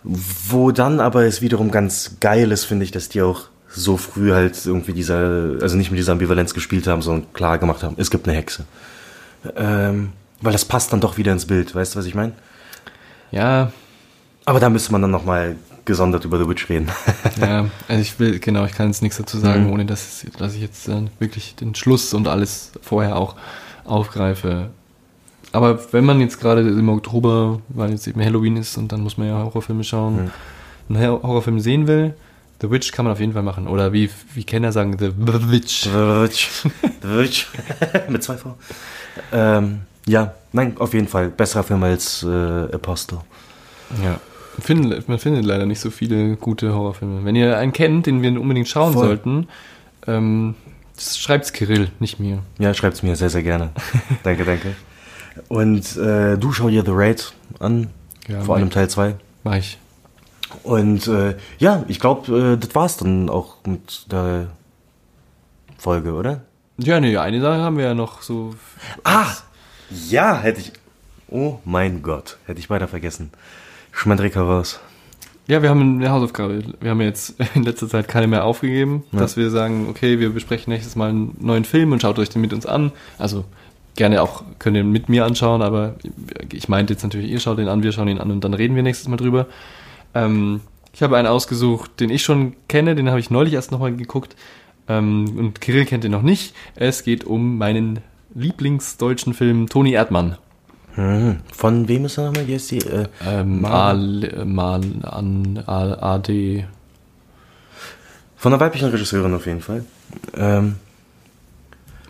Wo dann aber es wiederum ganz geil ist, finde ich, dass die auch so früh halt irgendwie dieser, also nicht mit dieser Ambivalenz gespielt haben, sondern klar gemacht haben, es gibt eine Hexe. Ähm, weil das passt dann doch wieder ins Bild, weißt du, was ich meine? Ja, Aber da müsste man dann nochmal gesondert über The Witch reden. ja. Also ich will, genau, ich kann jetzt nichts dazu sagen, Mhm. ohne dass, dass ich jetzt äh, wirklich den Schluss und alles vorher auch aufgreife. Aber wenn man jetzt gerade im Oktober, weil jetzt eben Halloween ist und dann muss man ja Horrorfilme schauen, Mhm. einen Horrorfilm sehen will, The Witch kann man auf jeden Fall machen. Oder wie, wie Kenner sagen, The Witch. The Witch. The Witch. Mit zwei V. Ähm, ja, nein, auf jeden Fall. Besserer Film als äh, Apostle. Ja. Finden, man findet leider nicht so viele gute Horrorfilme. Wenn ihr einen kennt, den wir unbedingt schauen Voll. sollten, ähm, schreibt's Kirill, nicht mir. Ja, schreibt's mir sehr, sehr gerne. danke, danke. Und äh, du schau dir The Raid an. Ja, vor allem Teil 2. Mach ich. Und äh, ja, ich glaube, äh, das war's dann auch mit der Folge, oder? Ja, nee, eine Sache haben wir ja noch so. Ah! Ja, hätte ich. Oh mein Gott, hätte ich beinahe vergessen. Schmandrika raus. Ja, wir haben eine Hausaufgabe. Wir haben jetzt in letzter Zeit keine mehr aufgegeben, Ja. dass wir sagen, okay, wir besprechen nächstes Mal einen neuen Film und schaut euch den mit uns an. Also gerne auch, könnt ihr mit mir anschauen, aber ich meinte jetzt natürlich, ihr schaut den an, wir schauen ihn an und dann reden wir nächstes Mal drüber. Ähm, ich habe einen ausgesucht, den ich schon kenne, den habe ich neulich erst nochmal geguckt. Ähm, und Kirill kennt den noch nicht. Es geht um meinen Lieblingsdeutschen Film Toni Erdmann. Mhm. Von wem ist er nochmal? Wie heißt die? Äh, Ähm, Mal- Mal, mal an AD. von einer weiblichen Regisseurin auf jeden Fall. Ähm,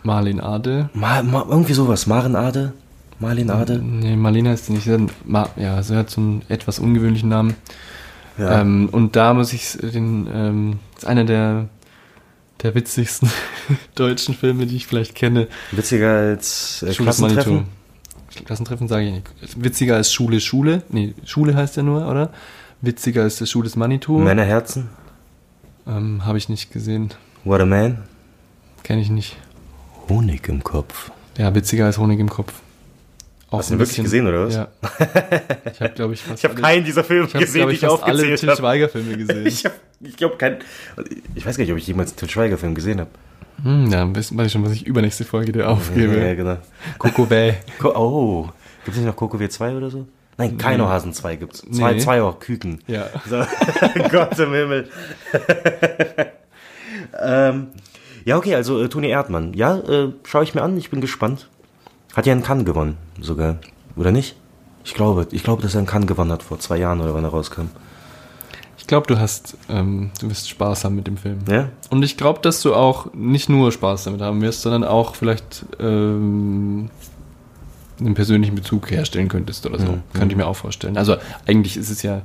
Marlin Ade. Ma, ma, irgendwie sowas. Maren Ade? Marlin Ade? Nee, Marlena ist die nicht. Sie hat, ja, sie hat so einen etwas ungewöhnlichen Namen. Ja. Ähm, und da muss ich den, ähm, ist einer der, der witzigsten deutschen Filme, die ich vielleicht kenne. Witziger als äh, Klassentreffen. Klassentreffen sage ich nicht. Witziger als Schule Schule. Nee, Schule heißt ja nur, oder? Witziger als der Schule ist Manitou. Männerherzen. Ähm, Habe ich nicht gesehen. What a Man. Kenne ich nicht. Honig im Kopf. Ja, witziger als Honig im Kopf. Hast du ihn wirklich gesehen, oder was? Ja. Ich habe, glaube ich, fast Ich habe keinen dieser Filme ich habe, gesehen, glaube die ich, ich fast alle aufgezählt Til habe. Schweiger-Filme gesehen. Ich, hab- ich glaube kein. Ich weiß gar nicht, ob ich jemals einen Til Schweiger-Film gesehen habe. Hm, ja, wissen weiß ich schon, was ich übernächste Folge dir aufgebe. Ja, genau. Coco Bay. Oh, gibt es nicht noch Coco W 2 oder so? Nein, Keinohasen 2 gibt's. Zwei, Nee. zwei auch Küken. Ja. So. Gott im Himmel. ähm, ja, okay, also äh, Toni Erdmann. Ja, äh, schaue ich mir an, ich bin gespannt. Hat ja einen Cannes gewonnen, sogar. Oder nicht? Ich glaube, ich glaube, dass er einen Cannes gewonnen hat vor zwei Jahren oder wann er rauskam. Ich glaube, du hast, ähm, du wirst Spaß haben mit dem Film. Ja? Und ich glaube, dass du auch nicht nur Spaß damit haben wirst, sondern auch vielleicht ähm, einen persönlichen Bezug herstellen könntest oder so. Mhm. Könnte ich mir auch vorstellen. Also eigentlich ist es ja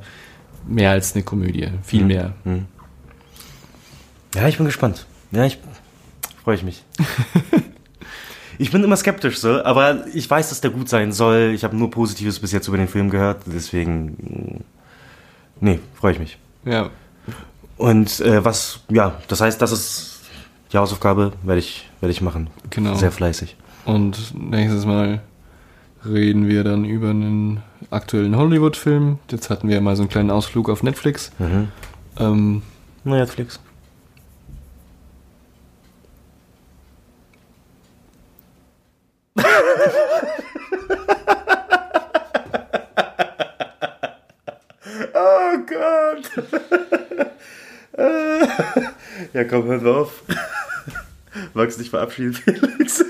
mehr als eine Komödie. Viel mehr. Ja, ich bin gespannt. Ja, ich freue ich mich. ich bin immer skeptisch so, aber ich weiß, dass der gut sein soll. Ich habe nur Positives bis jetzt über den Film gehört, deswegen mh, nee, freue ich mich. Ja. Und äh, was, ja, das heißt, das ist die Hausaufgabe, werde ich, werde ich machen. Genau. Sehr fleißig. Und nächstes Mal reden wir dann über einen aktuellen Hollywood-Film. Jetzt hatten wir ja mal so einen kleinen Ausflug auf Netflix. Mhm. Ähm, Na, Netflix. oh Gott. ja, komm, hören wir auf. Magst du dich verabschieden, Felix?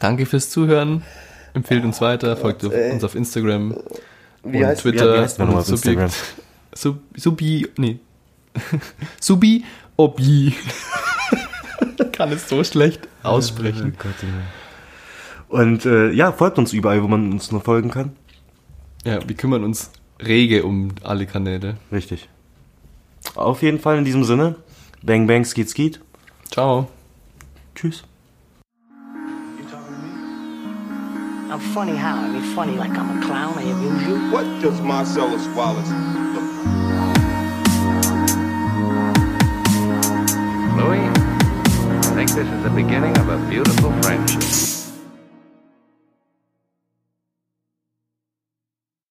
danke fürs Zuhören. Empfehlt uns weiter, folgt auf- uns auf Instagram Wie und heißt- Twitter. wie- wie heißt man auf Instagram? Sub, Subi, nee. Subi Obi. Kann es so schlecht aussprechen. Und äh, ja, folgt uns überall, wo man uns nur folgen kann. Ja, wir kümmern uns rege um alle Kanäle. Richtig. Auf jeden Fall in diesem Sinne. Bang, bang, skeet, skeet. Ciao. Tschüss. You talking to me? I'm funny how? I mean, funny like I'm a clown. I amuse you. What does Marcellus Wallace look like? Louis, think this is the beginning of a beautiful friendship.